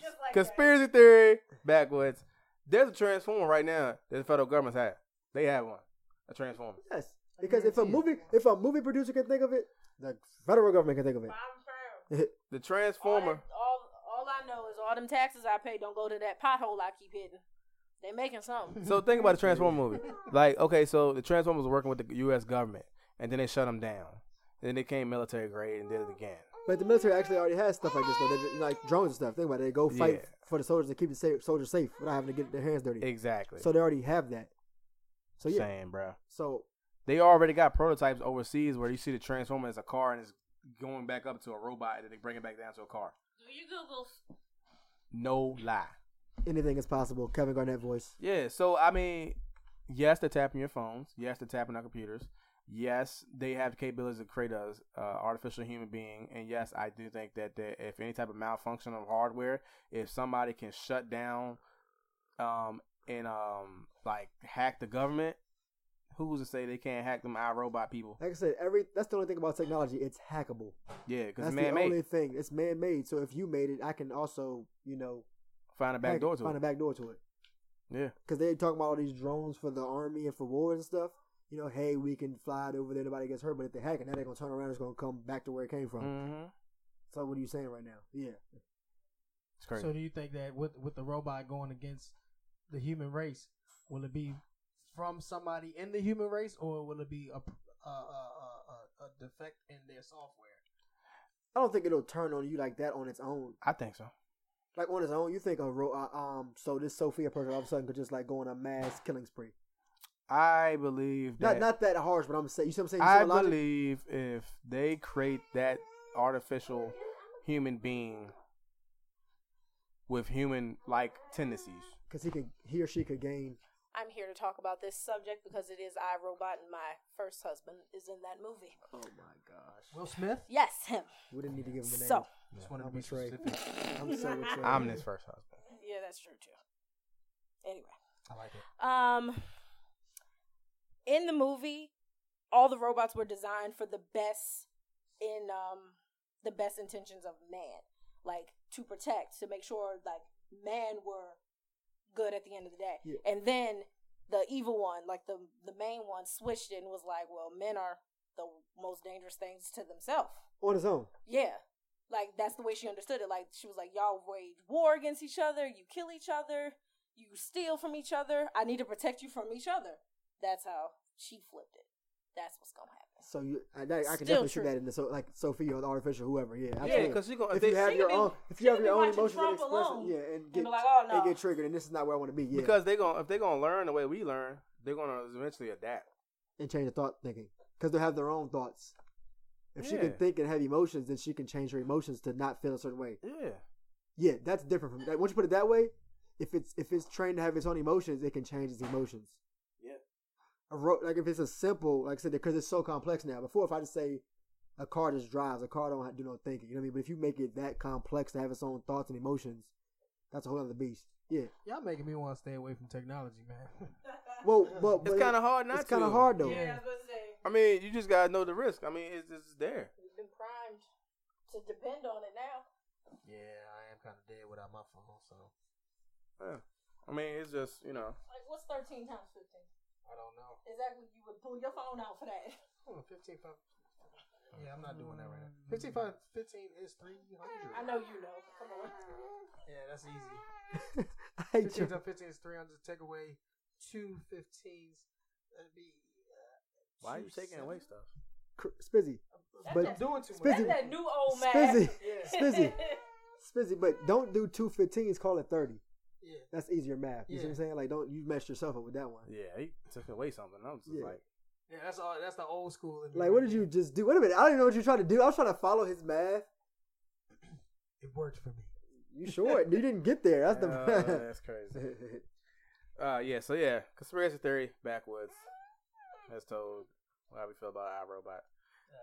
Speaker 2: Just like
Speaker 1: Conspiracy theory backwards. There's a transformer right now that the federal government's has. They have one. A transformer.
Speaker 3: Yes, because if a movie if a movie producer can think of it, the federal government can think of it.
Speaker 2: That. I'm.
Speaker 1: The
Speaker 2: All,
Speaker 1: transformer.
Speaker 2: that- all, all I know is all them taxes I pay don't go to that pothole I keep hitting. They making something.
Speaker 1: So think about the Transformer movie. Like, okay, so the Transformers were working with the U.S. government, and then they shut them down. Then they came military grade and did it again.
Speaker 3: But the military actually already has stuff like this, though. They, like drones and stuff. Think about it. They go fight
Speaker 1: Yeah.
Speaker 3: for the soldiers and keep the safe, soldiers safe without having to get their hands dirty.
Speaker 1: Exactly.
Speaker 3: So they already have that. So yeah.
Speaker 1: Saying, bro.
Speaker 3: So
Speaker 1: They already got prototypes overseas where you see the Transformer as a car and it's going back up to a robot, and then they bring it back down to a car.
Speaker 2: Do you Google?
Speaker 1: No lie.
Speaker 3: anything is possible. Kevin Garnett voice.
Speaker 1: Yeah, so I mean, yes, they're tapping your phones. Yes, they're tapping our computers. Yes, they have capabilities to create a uh, artificial human being. And yes, I do think that if any type of malfunction of hardware, if somebody can shut down, um, and um, like hack the government, who's to say they can't hack them iRobot people?
Speaker 3: Like I said, every that's the only thing about technology. It's hackable.
Speaker 1: Yeah, because
Speaker 3: That's
Speaker 1: it's
Speaker 3: the only thing. It's man made. So if you made it, I can also you know
Speaker 1: Find a back
Speaker 3: hack-
Speaker 1: door to
Speaker 3: find
Speaker 1: it.
Speaker 3: a back door to it.
Speaker 1: Yeah,
Speaker 3: Because they talk about all these drones for the army and for wars and stuff. You know, hey, we can fly it over there, nobody gets hurt. But if they hack it, now they're gonna turn around. It's gonna come back to where it came from.
Speaker 1: mm-hmm.
Speaker 3: So what are you saying right now? Yeah.
Speaker 1: it's crazy.
Speaker 4: So do you think that with with the robot going against the human race, will it be from somebody in the human race, or will it be a a, a, a, a defect in their software?
Speaker 3: I don't think it'll turn on you like that on its own.
Speaker 1: I think so.
Speaker 3: Like on its own, you think a ro- uh, um so this Sophia person all of a sudden could just like go on a mass killing spree?
Speaker 1: I believe
Speaker 3: Not
Speaker 1: that.
Speaker 3: not that harsh, but I'm saying you see what I'm saying. You
Speaker 1: I
Speaker 3: my logic?
Speaker 1: believe if they create that artificial human being with human like tendencies,
Speaker 3: because he could he or she could gain.
Speaker 2: I'm here to talk about this subject because it is I Robot and my first husband is in that movie.
Speaker 3: Oh my gosh,
Speaker 4: Will Smith.
Speaker 2: Yes, him.
Speaker 3: we didn't need to give him a name.
Speaker 2: So
Speaker 4: Just want to
Speaker 3: I'm
Speaker 4: be
Speaker 3: betrayed.
Speaker 4: specific.
Speaker 3: I'm so betrayed.
Speaker 1: I'm his first husband.
Speaker 2: yeah, that's true too. Anyway,
Speaker 4: I like it.
Speaker 2: um, in the movie, all the robots were designed for the best in um the best intentions of man, like to protect, to make sure like man were good at the end of the day.
Speaker 3: Yeah.
Speaker 2: And then the evil one, like the the main one, switched it and was like, "Well, men are the most dangerous things to themselves."
Speaker 3: on his own.
Speaker 2: Yeah. Like that's the way she understood it. Like she was like, Y'all wage war against each other, you kill each other, you steal from each other. I need to protect you from each other. That's how she flipped it. That's what's gonna happen.
Speaker 3: So you, I, I can
Speaker 2: Still
Speaker 3: definitely see that in the so like Sophia or the artificial whoever. Yeah,
Speaker 1: Yeah, because you gonna
Speaker 3: if you have your own, if you have your own
Speaker 2: watching
Speaker 3: emotions and
Speaker 2: Trump
Speaker 3: expression,
Speaker 2: alone
Speaker 3: yeah, and
Speaker 2: and
Speaker 3: get
Speaker 2: be like, "Oh, no."
Speaker 3: and get triggered, and this is not where I want to be. Yeah,
Speaker 1: because they're gonna if they're gonna learn the way we learn, they're gonna eventually adapt.
Speaker 3: and change the thought thinking because they have their own thoughts. If she can think and have emotions, then she can change her emotions to not feel a certain way.
Speaker 1: Yeah,
Speaker 3: Yeah, that's different from that. Once you put it that way, if it's if it's trained to have its own emotions, it can change its emotions.
Speaker 1: Yeah.
Speaker 3: A ro- like if it's a simple, like I said, because it's so complex now. Before, if I just say a car just drives, a car don't have, do no thinking. You know what I mean? But if you make it that complex to have its own thoughts and emotions, that's a whole other beast. Yeah.
Speaker 4: Y'all making me want to stay away from technology, man.
Speaker 3: Well, but,
Speaker 1: It's kind of hard not
Speaker 3: It's kind of hard though.
Speaker 4: Yeah.
Speaker 2: I was gonna say
Speaker 1: I mean, you just gotta know the risk. I mean, it's, it's there.
Speaker 2: we've been primed to depend on it now.
Speaker 4: yeah, I am kind of dead without my phone, so
Speaker 1: Yeah. I mean, it's just you know.
Speaker 2: Like what's thirteen times fifteen?
Speaker 4: I don't know.
Speaker 2: Exactly you would pull your phone out for that.
Speaker 4: Oh, 15, five. Yeah, I'm not doing that right now. 15, five, 15 is 300.
Speaker 2: I know you know. Come on.
Speaker 4: Yeah, that's easy.
Speaker 3: I hate
Speaker 4: 15
Speaker 3: you.
Speaker 4: times 15 is 300. Take away two 15s. That'd be. Uh,
Speaker 1: Why are you
Speaker 4: two
Speaker 1: taking away stuff?
Speaker 3: Cr- Spizzy,
Speaker 2: That's
Speaker 3: But-
Speaker 2: that,
Speaker 4: doing too much.
Speaker 3: Spizzy.
Speaker 2: that's that new old man.
Speaker 3: Spizzy,
Speaker 4: Yeah.
Speaker 3: Spizzy, Spizzy. But don't do two 15s. Call it thirty.
Speaker 4: Yeah.
Speaker 3: That's easier math. You see what I'm saying? Like, don't you messed yourself up with that one.
Speaker 1: Yeah, he took away something. I was just
Speaker 3: Yeah.
Speaker 1: like,
Speaker 4: Yeah, that's all. That's the old school.
Speaker 3: Like,
Speaker 4: right
Speaker 3: what did
Speaker 4: there.
Speaker 3: you just do? Wait a minute. I don't even know what you're trying to do. I was trying to follow his math.
Speaker 4: It worked for me.
Speaker 3: You sure? you didn't get there. That's
Speaker 1: uh,
Speaker 3: the.
Speaker 1: that's crazy. Uh, yeah. So yeah, conspiracy theory backwoods. As told how we feel about iRobot.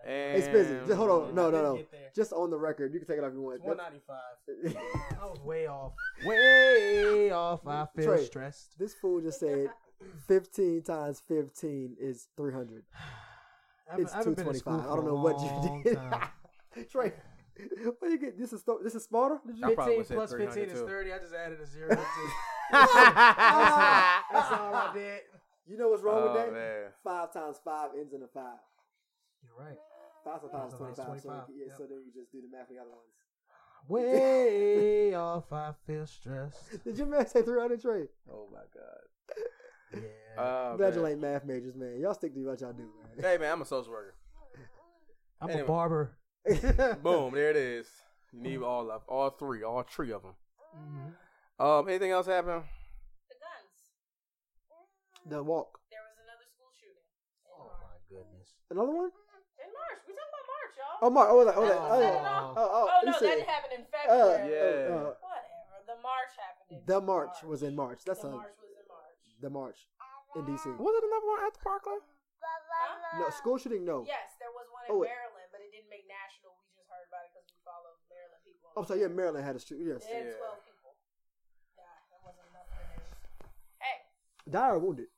Speaker 3: Hey,
Speaker 1: And
Speaker 3: Spizzy, just hold on. No, no, no. Just on the record, you can take it off if you want.
Speaker 4: It's 195. I was way off. Way off. I feel
Speaker 3: Trey.
Speaker 4: stressed.
Speaker 3: this fool just said 15 times 15 is 300.
Speaker 4: I
Speaker 3: It's
Speaker 4: I haven't been to
Speaker 3: 225. I don't know what
Speaker 4: long
Speaker 3: you did.
Speaker 4: time.
Speaker 3: Trey, what you get? This is sto- this is smarter? Did you?
Speaker 4: 15 plus 15
Speaker 1: 300
Speaker 4: is 30. I just added a zero. to it. That's all I did.
Speaker 3: You know what's wrong
Speaker 1: oh
Speaker 3: with that?
Speaker 1: man.
Speaker 3: Five times five ends in a five.
Speaker 4: You're right.
Speaker 3: Five times
Speaker 4: Five times
Speaker 3: 25. So, yeah,
Speaker 4: yep.
Speaker 3: so then you just do the math for the other ones.
Speaker 4: Way off. I feel stressed.
Speaker 3: Did your man say 300 Trey?
Speaker 1: Oh my god.
Speaker 4: Yeah.
Speaker 1: Uh,
Speaker 3: I'm glad you
Speaker 1: man.
Speaker 3: ain't math majors, man. Y'all stick to what y'all do, man.
Speaker 1: Hey man, I'm a social worker.
Speaker 4: I'm
Speaker 1: anyway.
Speaker 4: a barber.
Speaker 1: Boom, there it is. You need all of all three, all three of them.
Speaker 4: Mhm.
Speaker 1: Um, anything else happen?
Speaker 2: The guns.
Speaker 3: The walk.
Speaker 2: There was another school shooting.
Speaker 4: Oh my goodness.
Speaker 3: Another one?
Speaker 2: In March. We talking about March, y'all.
Speaker 3: Oh, Mark. Oh, like, oh, like,
Speaker 2: Oh,
Speaker 3: oh,
Speaker 2: no,
Speaker 3: yeah.
Speaker 2: no.
Speaker 3: oh, oh,
Speaker 2: Oh,
Speaker 3: you
Speaker 2: no,
Speaker 3: said,
Speaker 2: that happened in
Speaker 3: uh,
Speaker 2: February.
Speaker 1: Yeah.
Speaker 3: uh, uh,
Speaker 2: Whatever. The March happened in
Speaker 3: the March was in March. That's
Speaker 2: the
Speaker 3: a,
Speaker 2: March was in March.
Speaker 3: the March in DC.
Speaker 1: Was it another one at the Parkland?
Speaker 2: Huh?
Speaker 3: No, school shooting, no.
Speaker 2: Yes, there was one in
Speaker 3: Oh,
Speaker 2: Maryland, but it didn't make national. We just heard about it because we follow Maryland people.
Speaker 3: Oh, so yeah, Maryland had a shoot. Yes.
Speaker 2: They
Speaker 1: Yeah.
Speaker 2: 12 people. Yeah, that wasn't enough for the news. Hey,
Speaker 3: Die or wounded?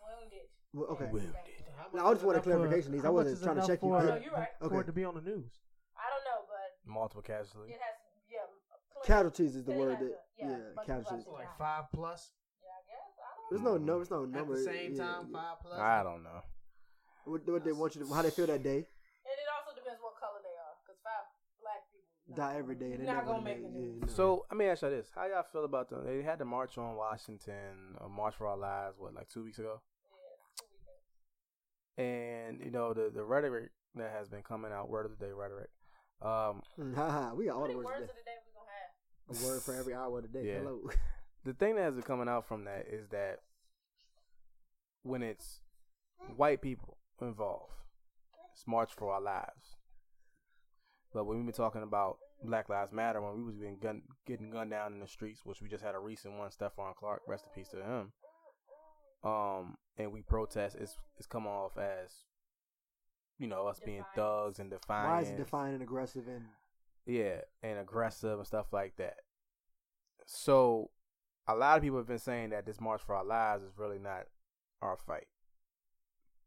Speaker 2: wounded.
Speaker 3: Well, okay.
Speaker 1: Wounded.
Speaker 4: How
Speaker 3: No,
Speaker 4: much
Speaker 3: I just
Speaker 4: want
Speaker 3: a
Speaker 4: enough for-
Speaker 3: clarification, These I wasn't trying to
Speaker 4: enough
Speaker 3: check you.
Speaker 4: For,
Speaker 2: No, you're right.
Speaker 4: for
Speaker 3: Okay.
Speaker 4: it to be on the news.
Speaker 2: I don't know, but
Speaker 1: Multiple casualties.
Speaker 2: it has, yeah. plenty-
Speaker 3: Casualties is the word that.
Speaker 2: to- yeah,
Speaker 3: Yeah, casualties.
Speaker 4: Like five plus
Speaker 2: Yeah, I guess. I don't
Speaker 3: There's no no, there's no number.
Speaker 4: at the same
Speaker 3: yeah,
Speaker 4: time.
Speaker 3: yeah.
Speaker 4: Five plus.
Speaker 1: I don't know.
Speaker 3: What, what they want you to, how they feel that day.
Speaker 2: And it also depends what color they are, because five black people
Speaker 3: Die every day. And they
Speaker 2: Not gonna
Speaker 3: make
Speaker 2: make
Speaker 3: it, yeah,
Speaker 2: news.
Speaker 3: no.
Speaker 1: So let me ask you this: How y'all feel about them? They had the march on Washington, a March for Our Lives, what like two weeks ago,
Speaker 2: Yeah.
Speaker 1: And you know the the rhetoric that has been coming out, word of the day rhetoric. Um,
Speaker 3: ha ha. We got all the
Speaker 2: many
Speaker 3: words
Speaker 2: words
Speaker 3: today.
Speaker 2: of the day we gonna have?
Speaker 3: A word for every hour of the day.
Speaker 1: Yeah.
Speaker 3: Hello.
Speaker 1: the thing that is coming out from that is that when it's white people involved, it's March for Our Lives. But when we've been talking about Black Lives Matter, when we was being gun, getting gunned down in the streets, which we just had a recent one, Stephon Clark, rest in peace to him. Um, and we protest, it's it's come off as, you know, us being thugs and defiant.
Speaker 3: Why is it defiant and aggressive and
Speaker 1: Yeah, and aggressive and stuff like that. So, a lot of people have been saying that this March for Our Lives is really not our fight,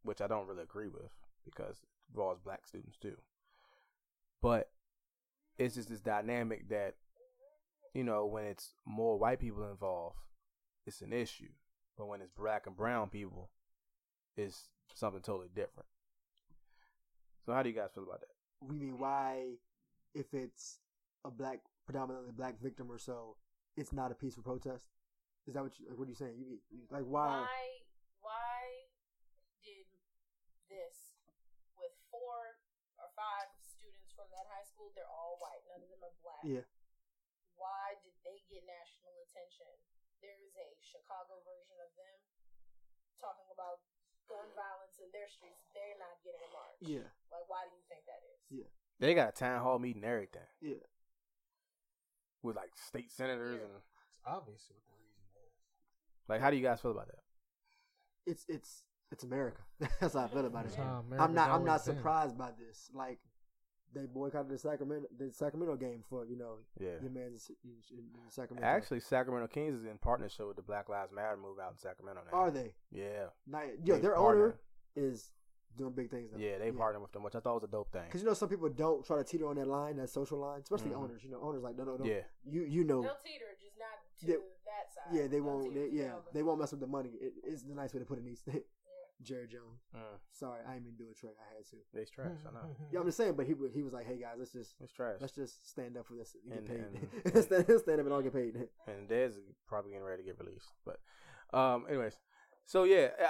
Speaker 1: which I don't really agree with because it involves black students too. But it's just this dynamic that, you know, when it's more white people involved, it's an issue. But when it's black and brown people, it's something totally different. So, how do you guys feel about that?
Speaker 3: we mean why if it's a black predominantly black victim or so, it's not a peaceful protest? Is that what you like, what are you saying? You you- like why
Speaker 2: Why? Why did this with four or five students from that high school? They're all white. None of them are black.
Speaker 3: Yeah.
Speaker 2: Why did they get national attention? There is a Chicago version of them talking about gun violence in their streets. They're not getting a march.
Speaker 3: Yeah.
Speaker 2: Like, why do you think that is?
Speaker 3: Yeah.
Speaker 1: They got a town hall meeting, and everything.
Speaker 3: Yeah.
Speaker 1: with like state senators
Speaker 2: Yeah.
Speaker 1: and
Speaker 4: It's obvious what the reason is.
Speaker 1: like how do you guys feel about that?
Speaker 3: it's it's it's America. That's how I feel about it.
Speaker 4: That's
Speaker 3: I'm not I'm not
Speaker 4: always been.
Speaker 3: surprised by this. Like they boycotted the Sacramento the Sacramento game for, you know,
Speaker 1: Yeah.
Speaker 3: your man's in, in, in Sacramento.
Speaker 1: Actually, Sacramento Kings is in partnership with the Black Lives Matter move out in Sacramento now.
Speaker 3: are they?
Speaker 1: Yeah.
Speaker 3: Not, yo,
Speaker 1: They
Speaker 3: their
Speaker 1: partner.
Speaker 3: owner is doing big things. Though.
Speaker 1: Yeah, they partner with them, which I thought was a dope thing.
Speaker 3: Because you know some people don't try to teeter on that line, that social line, especially
Speaker 1: Mhm.
Speaker 3: owners. You know, owners like no, no, no.
Speaker 1: Yeah.
Speaker 3: You you know,
Speaker 2: They'll teeter, just not to
Speaker 3: Yeah.
Speaker 2: that side.
Speaker 3: yeah, they
Speaker 2: They'll
Speaker 3: won't. They,
Speaker 2: to the
Speaker 3: yeah, they won't mess with the money. It, it's the nice way to put it. These Jerry Jones.
Speaker 1: Mm,
Speaker 3: Sorry, I didn't mean to do a trick. I had to.
Speaker 1: it's trash. I know.
Speaker 3: Yeah, I'm just saying. But he he was like, hey guys, let's just
Speaker 1: It's trash.
Speaker 3: let's just stand up for this and get
Speaker 1: And-
Speaker 3: paid.
Speaker 1: and-
Speaker 3: stand, stand up and all get paid.
Speaker 1: and Dez is probably getting ready to get released. But, um, anyways, so yeah. uh,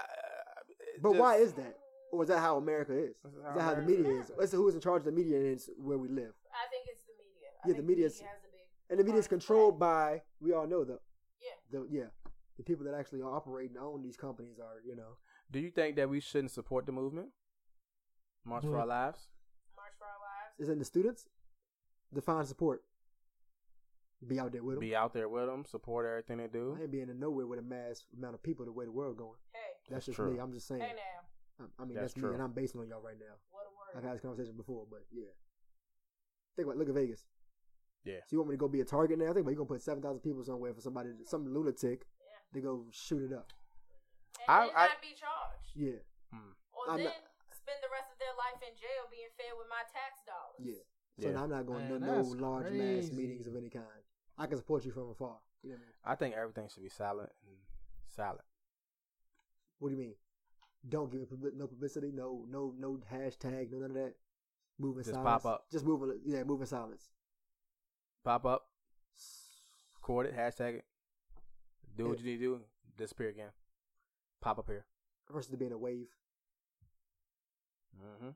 Speaker 3: But why is that? Or is that how America is?
Speaker 1: This
Speaker 3: Is
Speaker 1: is how
Speaker 3: that how the
Speaker 1: America
Speaker 3: media is? It's who is in charge of the media and it's where we live.
Speaker 2: I think it's the media. I
Speaker 3: Yeah,
Speaker 2: think
Speaker 3: the media's-
Speaker 2: media has a big
Speaker 3: And the media is controlled by we all know the
Speaker 2: Yeah.
Speaker 3: the yeah the people that actually operate and own these companies are you know
Speaker 1: Do you think that we shouldn't support the movement? March for Our Lives?
Speaker 2: March for Our Lives.
Speaker 3: is in the students define support. Be out there with them.
Speaker 1: Be out there with them, support everything they do.
Speaker 3: I ain't being in nowhere with a mass amount of people the way the world going.
Speaker 2: Hey,
Speaker 3: That's,
Speaker 1: That's
Speaker 3: just
Speaker 1: true.
Speaker 3: me. I'm just saying.
Speaker 2: hey now,
Speaker 3: I- I mean
Speaker 1: That's
Speaker 3: that's,
Speaker 1: true.
Speaker 3: me, and I'm basing on y'all right now.
Speaker 2: what a word.
Speaker 3: I've had this conversation before, but yeah. Think about look at Vegas.
Speaker 1: Yeah.
Speaker 3: So you want me to go be a target now? Think about you're gonna put seven thousand people somewhere for somebody, some lunatic
Speaker 2: Yeah.
Speaker 3: to go shoot it up.
Speaker 2: And
Speaker 1: I-
Speaker 2: then
Speaker 1: I-
Speaker 2: not be charged.
Speaker 3: Yeah,
Speaker 1: Hmm.
Speaker 2: Or
Speaker 3: I'm
Speaker 2: then
Speaker 3: not-
Speaker 2: spend the rest of their life in jail being fed with my tax dollars.
Speaker 3: yeah. So
Speaker 1: Yeah.
Speaker 3: I'm not going to no
Speaker 4: that's
Speaker 3: large mass meetings of any kind. I can support you from afar. You know what I mean?
Speaker 1: I think everything should be silent and silent.
Speaker 3: What do you mean? Don't give it no publicity, no no no hashtag, no none of that. Moving
Speaker 1: Just
Speaker 3: silence.
Speaker 1: pop up.
Speaker 3: Just moving, yeah, moving silence.
Speaker 1: Pop up, record it, hashtag it, do what you need to do, disappear again, pop up here.
Speaker 3: Versus to being a wave.
Speaker 1: hmm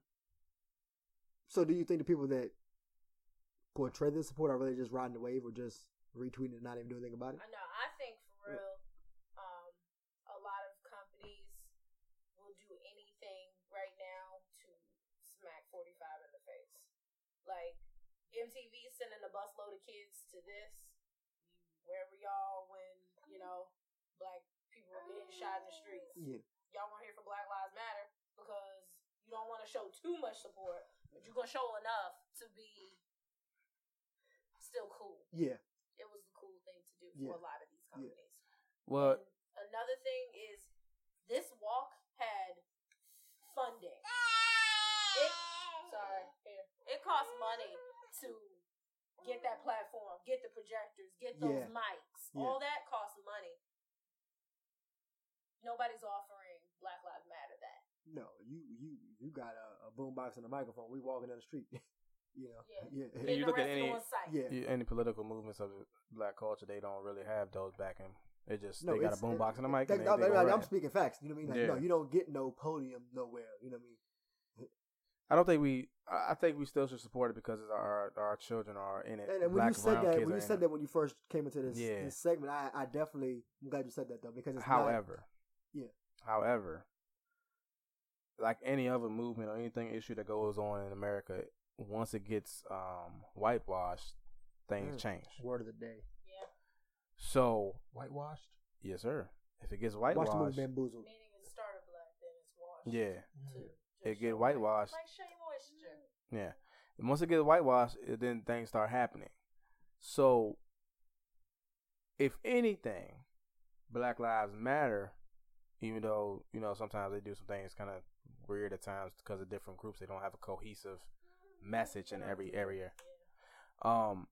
Speaker 3: So do you think the people that portray this support are really just riding the wave or just retweeting and not even doing anything about it?
Speaker 2: I know. I think for real, um, a lot of companies will do anything right now to smack 45 in the face. Like MTV sending a busload of kids to this. You, wherever y'all when you know black people are getting shot in the streets.
Speaker 3: Yeah.
Speaker 2: Y'all want to hear from Black Lives Matter because you don't want to show too much support, but you're gonna show enough to be still cool
Speaker 3: Yeah.
Speaker 2: it was the cool thing to do
Speaker 3: Yeah.
Speaker 2: for a lot of these companies.
Speaker 1: Well,
Speaker 2: And another thing is this walk had funding. It sorry, here. It costs money to get that platform, get the projectors, get those
Speaker 3: Yeah.
Speaker 2: mics.
Speaker 3: Yeah.
Speaker 2: All that costs money. Nobody's offering Black Lives Matter that.
Speaker 3: No, you you you got a, a boombox and a microphone. We walking down the street. you know.
Speaker 2: Yeah.
Speaker 3: Yeah.
Speaker 1: And
Speaker 2: Getting
Speaker 1: you look at any-
Speaker 2: on.
Speaker 3: Yeah.
Speaker 1: any political movements of black culture, they don't really have those backing. They just
Speaker 3: No,
Speaker 1: they got a boombox and a mic.
Speaker 3: Like,
Speaker 1: and they,
Speaker 3: I'm,
Speaker 1: they
Speaker 3: like. I'm speaking facts. You know what I mean? Like, no, you don't get no podium nowhere. You know what I mean?
Speaker 1: I don't think we. I I think we still should support it because our our children are in it.
Speaker 3: And, and when
Speaker 1: Black
Speaker 3: you said that, when you said that when you first came into this,
Speaker 1: Yeah.
Speaker 3: this segment, I, I definitely I'm glad you said that though because it's not,
Speaker 1: However,
Speaker 3: Yeah.
Speaker 1: However, like any other movement or anything issue that goes on in America, once it gets um, whitewashed, things
Speaker 3: Mm.
Speaker 1: change.
Speaker 3: word of the day.
Speaker 2: Yeah.
Speaker 1: So
Speaker 4: Whitewashed.
Speaker 1: yes, sir. If it gets whitewashed,
Speaker 3: Watch the movie
Speaker 1: whitewashed,
Speaker 3: Bamboozled.
Speaker 2: Meaning it started black, then it's washed.
Speaker 1: yeah,
Speaker 2: To
Speaker 4: Mm.
Speaker 1: It
Speaker 2: just
Speaker 1: get whitewashed.
Speaker 2: Like Shea Moisture.
Speaker 1: yeah. And once it gets whitewashed, it, then things start happening. So, if anything, Black Lives Matter, even though you know sometimes they do some things kind of weird at times because of different groups, they don't have a cohesive message in every area. um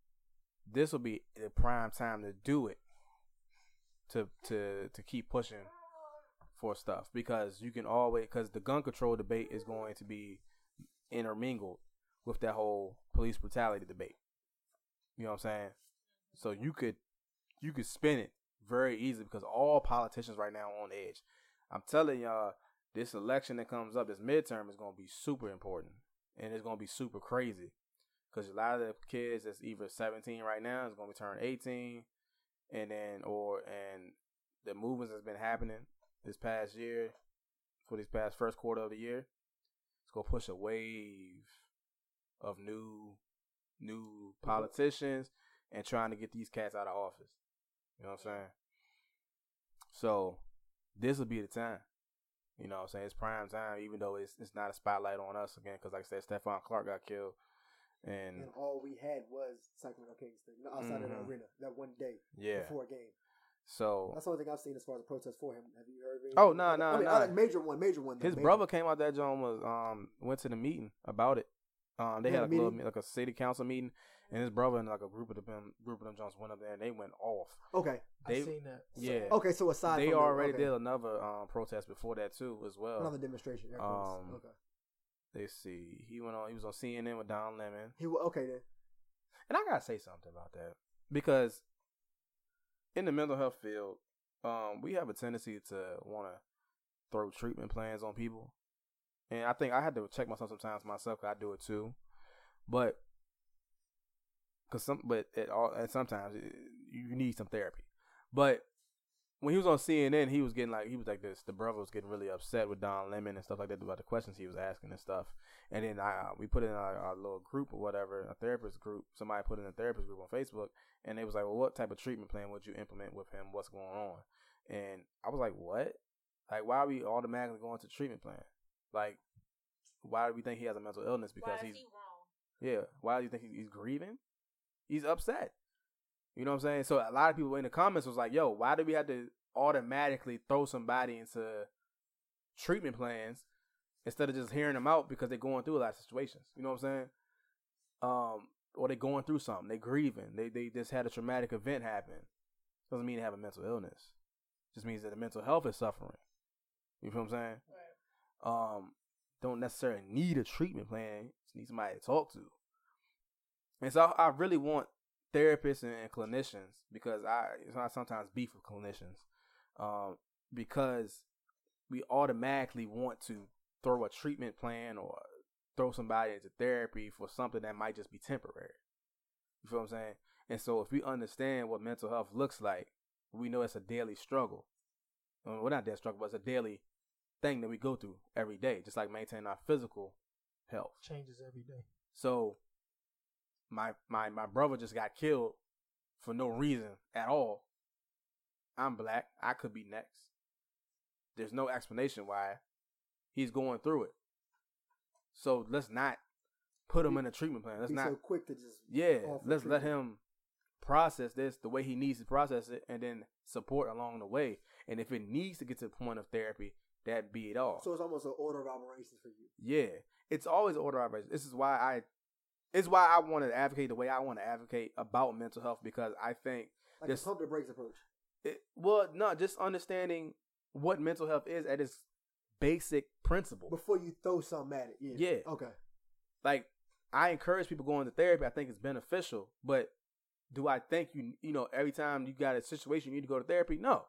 Speaker 1: this will be the prime time to do it to to to keep pushing for stuff because you can always because the gun control debate is going to be intermingled with that whole police brutality debate. You know what i'm saying? So you could you could spin it very easily because all politicians right now are on edge i'm telling y'all this election that comes up this midterm is going to be super important and it's going to be super crazy. Because a lot of the kids that's either 17 right now is going to be turning 18 and then or and the movements that's been happening this past year for this past first quarter of the year it's going to push a wave of new new politicians and trying to get these cats out of office. You know what i'm saying? So this will be the time you know what i'm saying it's prime time even though it's it's not a spotlight on us again because like i said stephon clark got killed and
Speaker 3: And all we had was Sacramento Kings thing, outside of the
Speaker 1: Mhm.
Speaker 3: arena that one day
Speaker 1: yeah
Speaker 3: before a game.
Speaker 1: so
Speaker 3: That's the only thing I've seen as far as a protest for him. Have you heard of it?
Speaker 1: Oh, no, nah,
Speaker 3: I mean,
Speaker 1: nah.
Speaker 3: like major one, major one. though,
Speaker 1: His
Speaker 3: major.
Speaker 1: brother came out that John was um went to the meeting about it. Um, they
Speaker 3: They
Speaker 1: had
Speaker 3: had
Speaker 1: like
Speaker 3: a
Speaker 1: a little
Speaker 3: meeting?
Speaker 1: like a city council meeting, and his brother and like a group of them group of them Jones went up there and they went off.
Speaker 3: Okay,
Speaker 1: They
Speaker 4: I seen that.
Speaker 1: yeah.
Speaker 3: okay. So aside,
Speaker 1: they
Speaker 3: from the-
Speaker 1: already
Speaker 3: okay.
Speaker 1: did another um protest before that too as well.
Speaker 3: another demonstration. air.
Speaker 1: Um,
Speaker 3: okay,
Speaker 1: Let's see, he went on. He was on CNN with Don Lemon,
Speaker 3: he wa- okay then.
Speaker 1: and I gotta say something about that because in the mental health field, um, we have a tendency to want to throw treatment plans on people, and I think I had to check myself sometimes myself. 'cause I do it too, but because some, but it all and sometimes it, you need some therapy. But when he was on CNN, he was getting like he was like this. The brother was getting really upset with Don Lemon and stuff like that about the questions he was asking and stuff. And then I uh, we put in our, our little group or whatever, a therapist group. Somebody put in a therapist group on Facebook, and they was like, "Well, what type of treatment plan would you implement with him? What's going on?" And I was like, "What? Like, why are we automatically going to treatment plan? Like, why do we think he has a mental illness because he's
Speaker 2: he wrong?
Speaker 1: yeah. Why do you think he- he's grieving? He's upset. You know what I'm saying? So a lot of people in the comments was like, "Yo, why do we have to automatically throw somebody into treatment plans instead of just hearing them out because they're going through a lot of situations?" You know what I'm saying? Um, or they're going through something. They're grieving. They they just had a traumatic event happen. Doesn't mean they have a mental illness. Just means that the mental health is suffering. You feel what I'm saying?
Speaker 2: Right.
Speaker 1: Um, don't necessarily need a treatment plan. Just need somebody to talk to. And so I, I really want therapists and, and clinicians because I, I sometimes beef with clinicians um, because we automatically want to throw a treatment plan or throw somebody into therapy for something that might just be temporary. You feel what I'm saying? And so if we understand what mental health looks like, we know it's a daily struggle. Uh, Well, not daily struggle, but it's a daily thing that we go through every day, just like maintaining our physical health.
Speaker 4: Changes every day.
Speaker 1: So my my my brother just got killed for no reason at all. I'm black. I could be next. There's no explanation why he's going through it. So let's not put him in a treatment plan. Let's not
Speaker 3: so quick to just
Speaker 1: yeah, let's let him process this the way he needs to process it and then support along the way. And if it needs to get to the point of therapy, that be it all.
Speaker 3: So it's almost an order of operations for you.
Speaker 1: Yeah, it's always order of operations. This is why I, it's why I want to advocate the way I want to advocate about mental health because I think
Speaker 3: Like
Speaker 1: This-
Speaker 3: a pump the brakes approach.
Speaker 1: it, well, no, just understanding what mental health is at its basic principle.
Speaker 3: Before you throw something at it. Yeah.
Speaker 1: Yeah.
Speaker 3: Okay.
Speaker 1: Like I encourage people going to therapy. I think it's beneficial, but do I think you you know every time you got a situation you need to go to therapy? No.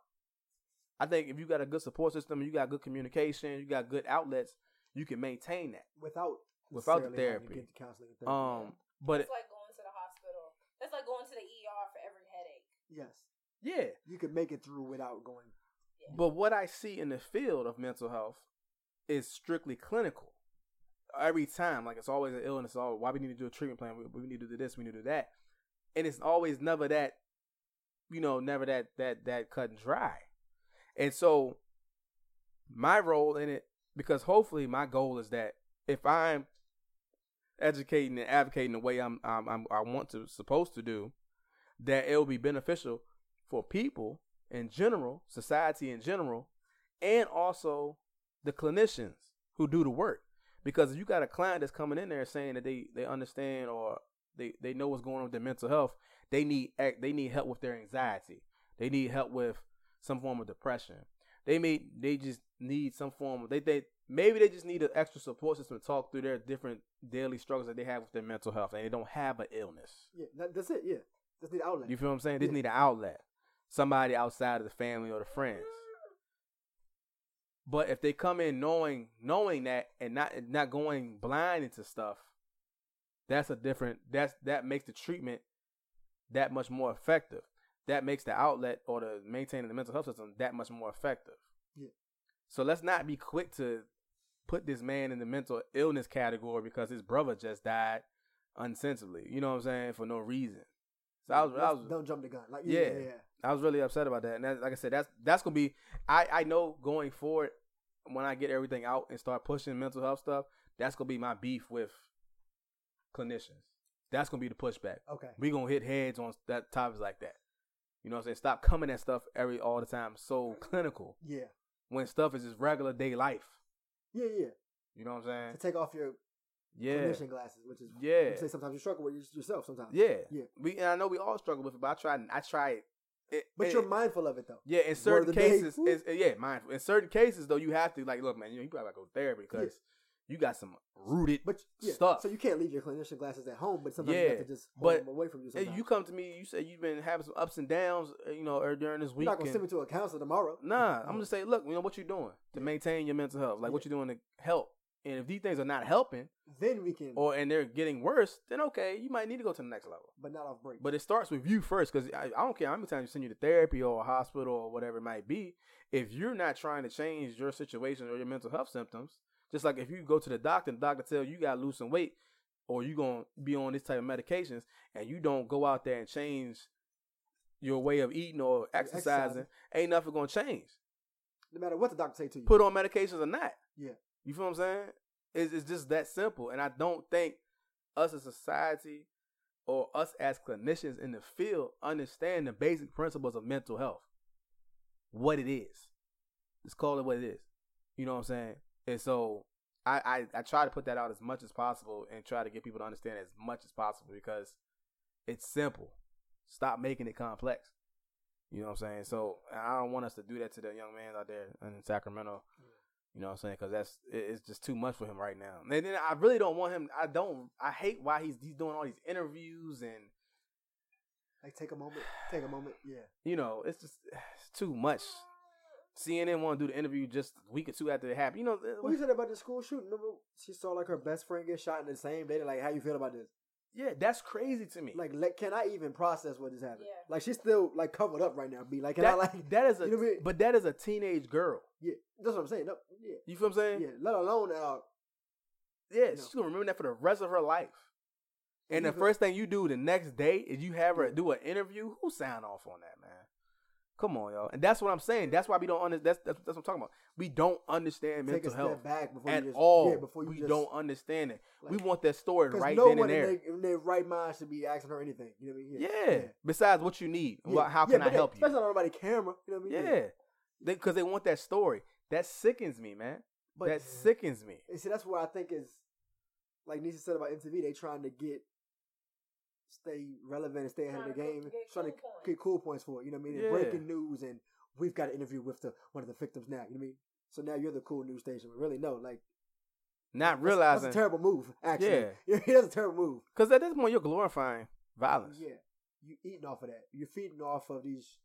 Speaker 1: I think if you got a good support system, you got good communication, you got good outlets, you can maintain that.
Speaker 3: Without
Speaker 1: without the
Speaker 3: necessarily having
Speaker 1: therapy.
Speaker 3: Get the counseling therapy.
Speaker 1: Um, but
Speaker 2: It's like going to the hospital. It's like going to the ER for every headache.
Speaker 3: yes,
Speaker 1: yeah,
Speaker 3: you can make it through without going.
Speaker 1: But what I see in the field of mental health is strictly clinical. Every time, like it's always an illness. All why we need to do a treatment plan. We, we need to do this. We need to do that. And it's always never that, you know, never that that that cut and dry. And so, my role in it, because hopefully my goal is that if I'm educating and advocating the way I'm, I'm, I'm I want to supposed to do, that it will be beneficial for people in general, society in general, and also the clinicians who do the work. Because if you got a client that's coming in there saying that they, they understand or they, they know what's going on with their mental health, they need they need help with their anxiety. They need help with some form of depression. They may they just need some form of they they maybe they just need an extra support system to talk through their different daily struggles that they have with their mental health and they don't have an illness.
Speaker 3: Yeah, that, that's it. Yeah, just need outlet.
Speaker 1: You feel what I'm saying? They just need an outlet. Somebody outside of the family or the friends. But if they come in knowing knowing that and not not going blind into stuff, that's a different that's that makes the treatment that much more effective. That makes the outlet or the maintaining the mental health system that much more effective.
Speaker 3: Yeah.
Speaker 1: So let's not be quick to put this man in the mental illness category because his brother just died unsensibly. You know what I'm saying? For no reason. So I was, I was
Speaker 3: don't jump the gun. Like
Speaker 1: Yeah.
Speaker 3: yeah, yeah.
Speaker 1: I was really upset about that. And that, like I said, that's that's gonna be. I I know going forward when I get everything out and start pushing mental health stuff, that's gonna be my beef with clinicians. That's gonna be the pushback.
Speaker 3: Okay.
Speaker 1: We gonna hit heads on that topics like that. You know what I'm saying? Stop coming at stuff every all the time so clinical
Speaker 3: Yeah.
Speaker 1: when stuff is just regular day life.
Speaker 3: Yeah, yeah.
Speaker 1: You know what I'm saying?
Speaker 3: To take off your
Speaker 1: Yeah.
Speaker 3: clinician glasses, which is
Speaker 1: Yeah.
Speaker 3: You say sometimes you struggle with yourself. Sometimes.
Speaker 1: Yeah.
Speaker 3: Yeah.
Speaker 1: We and I know we all struggle with it, but I try I try it. it
Speaker 3: But
Speaker 1: it-
Speaker 3: you're mindful of it though.
Speaker 1: Yeah, in certain
Speaker 3: day.
Speaker 1: cases, it's, yeah, mindful. In certain cases, though, you have to like, look, man, you, know, you probably gotta go to therapy because you got some rooted
Speaker 3: But yeah,
Speaker 1: stuff.
Speaker 3: so you can't leave your clinician glasses at home, but sometimes you
Speaker 1: Yeah,
Speaker 3: have to just hold
Speaker 1: but
Speaker 3: them away from you.
Speaker 1: Hey,
Speaker 3: Sometimes.
Speaker 1: you come to me, you say you've been having some ups and downs, uh, you know, or during this week.
Speaker 3: You're not gonna send me to a counselor tomorrow.
Speaker 1: Nah, I'm just say, look, you know what you're doing to maintain your mental health, like what you're doing to help. And if these things are not helping,
Speaker 3: Then we can,
Speaker 1: or and they're getting worse, then okay, you might need to go to the next level.
Speaker 3: but not off break.
Speaker 1: But it starts with you first, because I, I don't care how many times you send you to therapy or a hospital or whatever it might be. If you're not trying to change your situation or your mental health symptoms, just like if you go to the doctor, and the doctor tell you you got to lose some weight or you going to be on this type of medications, and you don't go out there and change your way of eating or exercising,
Speaker 3: Exercising.
Speaker 1: ain't nothing going to change.
Speaker 3: no matter what the doctor say to you.
Speaker 1: Put on medications or not.
Speaker 3: Yeah.
Speaker 1: You feel what I'm saying? It's, it's just that simple. And I don't think us as a society or us as clinicians in the field understand the basic principles of mental health. What it is. Let's call it what it is. You know what I'm saying? And so I, I, I try to put that out as much as possible and try to get people to understand as much as possible because it's simple. Stop making it complex. You know what I'm saying? So I don't want us to do that to the young man out there in Sacramento. You know what I'm saying? Because that's it's just too much for him right now. And then I really don't want him. I don't. I hate why he's he's doing all these interviews and
Speaker 3: Like take a moment, take a moment. Yeah.
Speaker 1: you know it's just it's too much. CNN want to do the interview just a week or two after it happened. You know,
Speaker 3: What you said about the school shooting? Remember, she saw like her best friend get shot in the same day. Like, how you feel about this?
Speaker 1: yeah, that's crazy to me.
Speaker 3: Like, like can I even process what just happened?
Speaker 2: Yeah.
Speaker 3: Like, she's still like covered up right now. Be like, can
Speaker 1: that,
Speaker 3: I like?
Speaker 1: that is a
Speaker 3: you know what I mean?
Speaker 1: but that is a teenage girl.
Speaker 3: Yeah, that's what I'm saying. No, yeah,
Speaker 1: You feel what I'm saying?
Speaker 3: yeah. Let alone uh,
Speaker 1: Yeah,
Speaker 3: know.
Speaker 1: she's gonna remember that for the rest of her life. And the
Speaker 3: Even-
Speaker 1: first thing you do the next day is you have her do an interview. Who sign off on that, man? Come on, y'all. And that's what I'm saying. That's why we don't understand. That's, that's that's what I'm talking about. We don't understand
Speaker 3: take
Speaker 1: mental
Speaker 3: step
Speaker 1: health
Speaker 3: back before
Speaker 1: at
Speaker 3: you just,
Speaker 1: all.
Speaker 3: Yeah, before you
Speaker 1: we
Speaker 3: just,
Speaker 1: don't understand it. we want that story right
Speaker 3: no
Speaker 1: then
Speaker 3: one
Speaker 1: and there.
Speaker 3: in their, right mind should be asking her anything. You know what I mean?
Speaker 1: yeah. Besides what you need,
Speaker 3: Yeah.
Speaker 1: Well, how
Speaker 3: Yeah,
Speaker 1: can I
Speaker 3: they-
Speaker 1: help you?
Speaker 3: Especially on nobody camera. You know what I mean?
Speaker 1: Yeah, because they, want that story. That sickens me, man.
Speaker 3: But
Speaker 1: that sickens me.
Speaker 3: And see, that's what I think is, like Nisha said about MTV, they trying to get, stay relevant and stay ahead of the game,
Speaker 2: get
Speaker 3: trying
Speaker 2: cool
Speaker 3: to
Speaker 2: points.
Speaker 3: get cool points for it. You know what I mean?
Speaker 1: Yeah.
Speaker 3: breaking news, and we've got an interview with the one of the victims now. You know what I mean? So now you're the cool news station. But really, no, like
Speaker 1: Not
Speaker 3: that's-
Speaker 1: realizing
Speaker 3: that's a terrible move. Actually,
Speaker 1: Yeah.
Speaker 3: that's a terrible move.
Speaker 1: because at this point you're glorifying violence.
Speaker 3: Yeah, you eating off of that. You're feeding off of these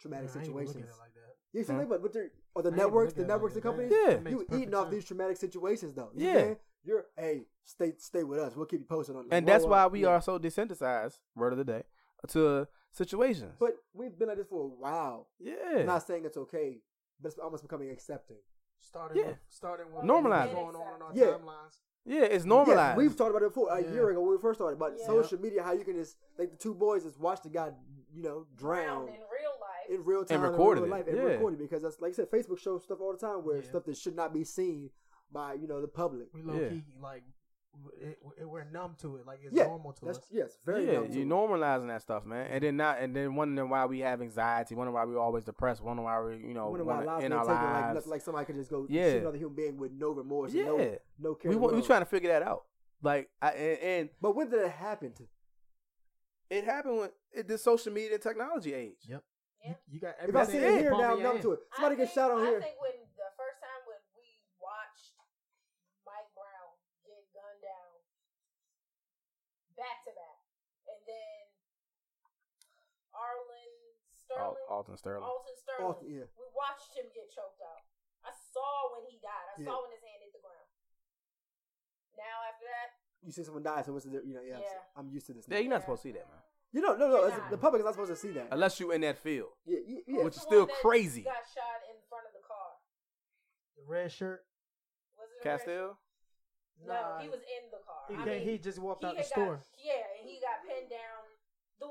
Speaker 3: traumatic
Speaker 4: I ain't
Speaker 3: situations.
Speaker 4: at it like that.
Speaker 3: You see,
Speaker 1: Huh?
Speaker 3: like, but with their or the
Speaker 4: I
Speaker 3: networks, the
Speaker 4: at it like
Speaker 3: networks, the
Speaker 4: that.
Speaker 3: companies.
Speaker 1: Yeah.
Speaker 4: That makes
Speaker 3: you
Speaker 4: perfect
Speaker 3: eating off
Speaker 4: sense.
Speaker 3: these traumatic situations though. You
Speaker 1: Yeah.
Speaker 3: Know what I'm saying? You're hey, stay stay with us. We'll keep you posted on.
Speaker 1: and that's
Speaker 3: whoa,
Speaker 1: why we
Speaker 3: yeah.
Speaker 1: are so desensitized. Word of the day to situations.
Speaker 3: But we've been like this for a while.
Speaker 1: yeah,
Speaker 3: I'm not saying it's okay, but it's almost becoming accepting.
Speaker 4: Starting
Speaker 1: Yeah.
Speaker 4: with starting with
Speaker 1: Normalize
Speaker 4: what's
Speaker 1: it.
Speaker 4: going on in our
Speaker 3: Yeah.
Speaker 4: timelines.
Speaker 1: yeah, it's
Speaker 3: Yeah,
Speaker 1: normalized.
Speaker 3: we've talked about it before a
Speaker 4: Yeah.
Speaker 3: year ago when we first started about
Speaker 2: Yeah.
Speaker 3: social media. How you can just like the two boys just watch the guy, you know, drown
Speaker 2: Drowned in real life.
Speaker 3: in real time
Speaker 1: recorded
Speaker 3: in real
Speaker 1: it,
Speaker 3: life and
Speaker 1: yeah.
Speaker 3: recorded because that's like I said, Facebook shows stuff all the time where
Speaker 4: Yeah.
Speaker 3: stuff that should not be seen by you know the public.
Speaker 4: We low
Speaker 1: Yeah.
Speaker 4: key like it, it, we're numb to it. Like it's
Speaker 3: Yeah,
Speaker 4: normal to
Speaker 3: That's
Speaker 4: us.
Speaker 3: yes, very
Speaker 1: yeah,
Speaker 3: dumb
Speaker 1: you
Speaker 3: too.
Speaker 1: normalizing that stuff, man, and then not, and then wondering why we have anxiety, wondering why we're always depressed, wondering why we, you know,
Speaker 3: Wonder why
Speaker 1: wanna
Speaker 3: lives
Speaker 1: in our
Speaker 3: taken like
Speaker 1: lives.
Speaker 3: like somebody could just go
Speaker 1: Yeah.
Speaker 3: shoot another human being with no remorse, and
Speaker 1: yeah,
Speaker 3: no no care.
Speaker 1: we
Speaker 3: in
Speaker 1: we
Speaker 3: world.
Speaker 1: trying to figure that out. Like, I, and, and
Speaker 3: But when did it happen to?
Speaker 1: it happened when it, the social media and technology age.
Speaker 4: Yep.
Speaker 2: Yeah.
Speaker 4: You, you got
Speaker 3: If I
Speaker 4: everything
Speaker 3: see it here now,
Speaker 4: of
Speaker 3: I'm numb to it. Somebody
Speaker 2: I
Speaker 3: gets
Speaker 2: think,
Speaker 3: shot on
Speaker 2: I
Speaker 3: here.
Speaker 2: think when the first time when we watched Mike Brown get gunned down back to back, and then Arlen
Speaker 1: Al- Alton Sterling.
Speaker 2: Alton Sterling,
Speaker 3: Alton, yeah.
Speaker 2: we watched him get choked out. I saw when he died. I
Speaker 3: Yeah.
Speaker 2: saw when his hand hit the ground. Now after that,
Speaker 3: You see someone die, so what's the you know? Yeah,
Speaker 2: Yeah.
Speaker 3: I'm used to this.
Speaker 1: Yeah,
Speaker 3: now.
Speaker 1: you're not supposed to see that, man.
Speaker 3: You know, no, no,
Speaker 2: You're
Speaker 3: it's-
Speaker 2: not.
Speaker 3: the public is not supposed to see that.
Speaker 1: Unless you're in that field.
Speaker 3: Yeah, yeah, yeah.
Speaker 1: Which is still crazy.
Speaker 2: Got shot in front of the car.
Speaker 4: The red shirt.
Speaker 2: Was it
Speaker 1: Castile.
Speaker 2: No,
Speaker 4: Nah,
Speaker 2: he was in the car.
Speaker 4: He,
Speaker 2: I mean,
Speaker 4: he just walked
Speaker 2: he
Speaker 4: out the
Speaker 2: had
Speaker 4: store.
Speaker 2: Yeah, and he got pinned down. The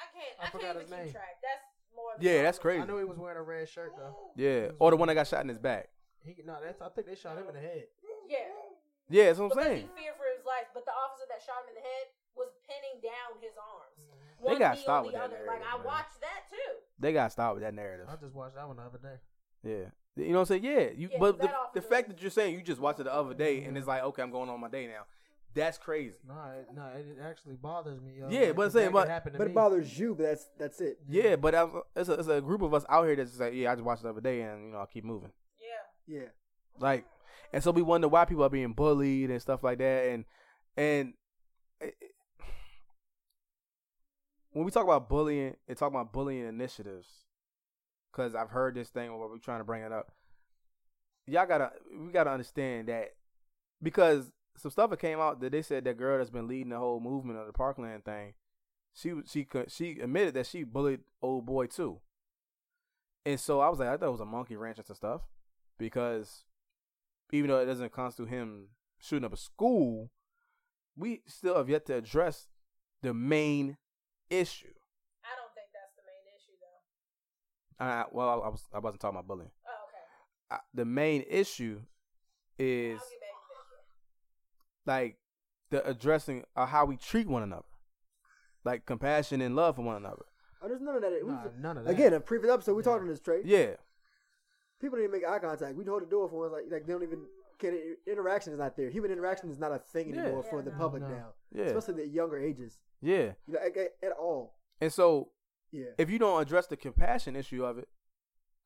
Speaker 2: I can't.
Speaker 4: I
Speaker 2: I,
Speaker 4: forgot
Speaker 2: can't
Speaker 4: his
Speaker 2: even
Speaker 4: name.
Speaker 2: keep track. That's more.
Speaker 1: Yeah, that's
Speaker 2: crazy.
Speaker 1: crazy.
Speaker 4: I know he was wearing a red shirt though.
Speaker 1: Yeah, or the one that got shot in his back.
Speaker 4: He no, that's I think they shot him in the head.
Speaker 2: Yeah,
Speaker 1: Yeah, that's what I'm
Speaker 2: because
Speaker 1: saying.
Speaker 2: he feared for his life. But the officer that shot him in the head was pinning down his arms.
Speaker 1: Mm-hmm.
Speaker 2: They
Speaker 1: gotta
Speaker 2: knee
Speaker 1: stop with
Speaker 2: the
Speaker 1: that
Speaker 2: other. Like
Speaker 1: narrative,
Speaker 2: I
Speaker 1: man.
Speaker 2: watched that too.
Speaker 1: They gotta stop with that narrative.
Speaker 4: I just watched that one the other day.
Speaker 1: Yeah, you know what I'm saying. Yeah, you.
Speaker 2: Yeah,
Speaker 1: but the, the fact that you're saying you just watched it the other day and it's like, okay, I'm going on my day now. That's crazy.
Speaker 4: No, it, no, it actually bothers me. Yo.
Speaker 1: Yeah,
Speaker 4: Like,
Speaker 1: but I'm
Speaker 4: 'cause
Speaker 1: saying,
Speaker 4: that
Speaker 1: but-
Speaker 4: could
Speaker 3: But
Speaker 4: me.
Speaker 3: it bothers you, but that's that's it.
Speaker 1: Yeah, but I'm, it's, a, it's a group of us out here that's just like, yeah, I just watched it the other day and you know I keep moving.
Speaker 2: Yeah.
Speaker 3: Yeah.
Speaker 1: Like, and so we wonder why people are being bullied and stuff like that. And and it- it- when we talk about bullying, and talk about bullying initiatives, because I've heard this thing where we're trying to bring it up. Y'all gotta, we gotta understand that because some stuff that came out that they said that girl that's been leading the whole movement of the Parkland thing, she she she admitted that she bullied old boy too. And so I was like, I thought it was a monkey wrench and some stuff because even though it doesn't constitute him shooting up a school, we still have yet to address the main issue.
Speaker 2: I don't think that's the main issue though.
Speaker 1: I, well, I was I wasn't talking about bullying.
Speaker 2: Oh, okay.
Speaker 1: I, the main issue is
Speaker 2: I'll get back to that.
Speaker 1: Like the addressing of how we treat one another, like compassion and love for one another.
Speaker 3: Oh, there's none of that. We-
Speaker 4: Nah, none of that.
Speaker 3: Again, a previous episode we
Speaker 4: Yeah.
Speaker 3: talked on this trade.
Speaker 1: Yeah,
Speaker 3: People didn't make eye contact. We hold the door for us, like like they don't even. Can, interaction is not there. Human interaction is not a thing
Speaker 1: Yeah.
Speaker 3: anymore for
Speaker 2: Yeah,
Speaker 3: the
Speaker 2: no.
Speaker 3: public
Speaker 4: No.
Speaker 3: now,
Speaker 1: yeah,
Speaker 3: especially the younger ages.
Speaker 1: yeah.
Speaker 3: You know, at, at all.
Speaker 1: And so
Speaker 3: Yeah.
Speaker 1: if you don't address the compassion issue of it,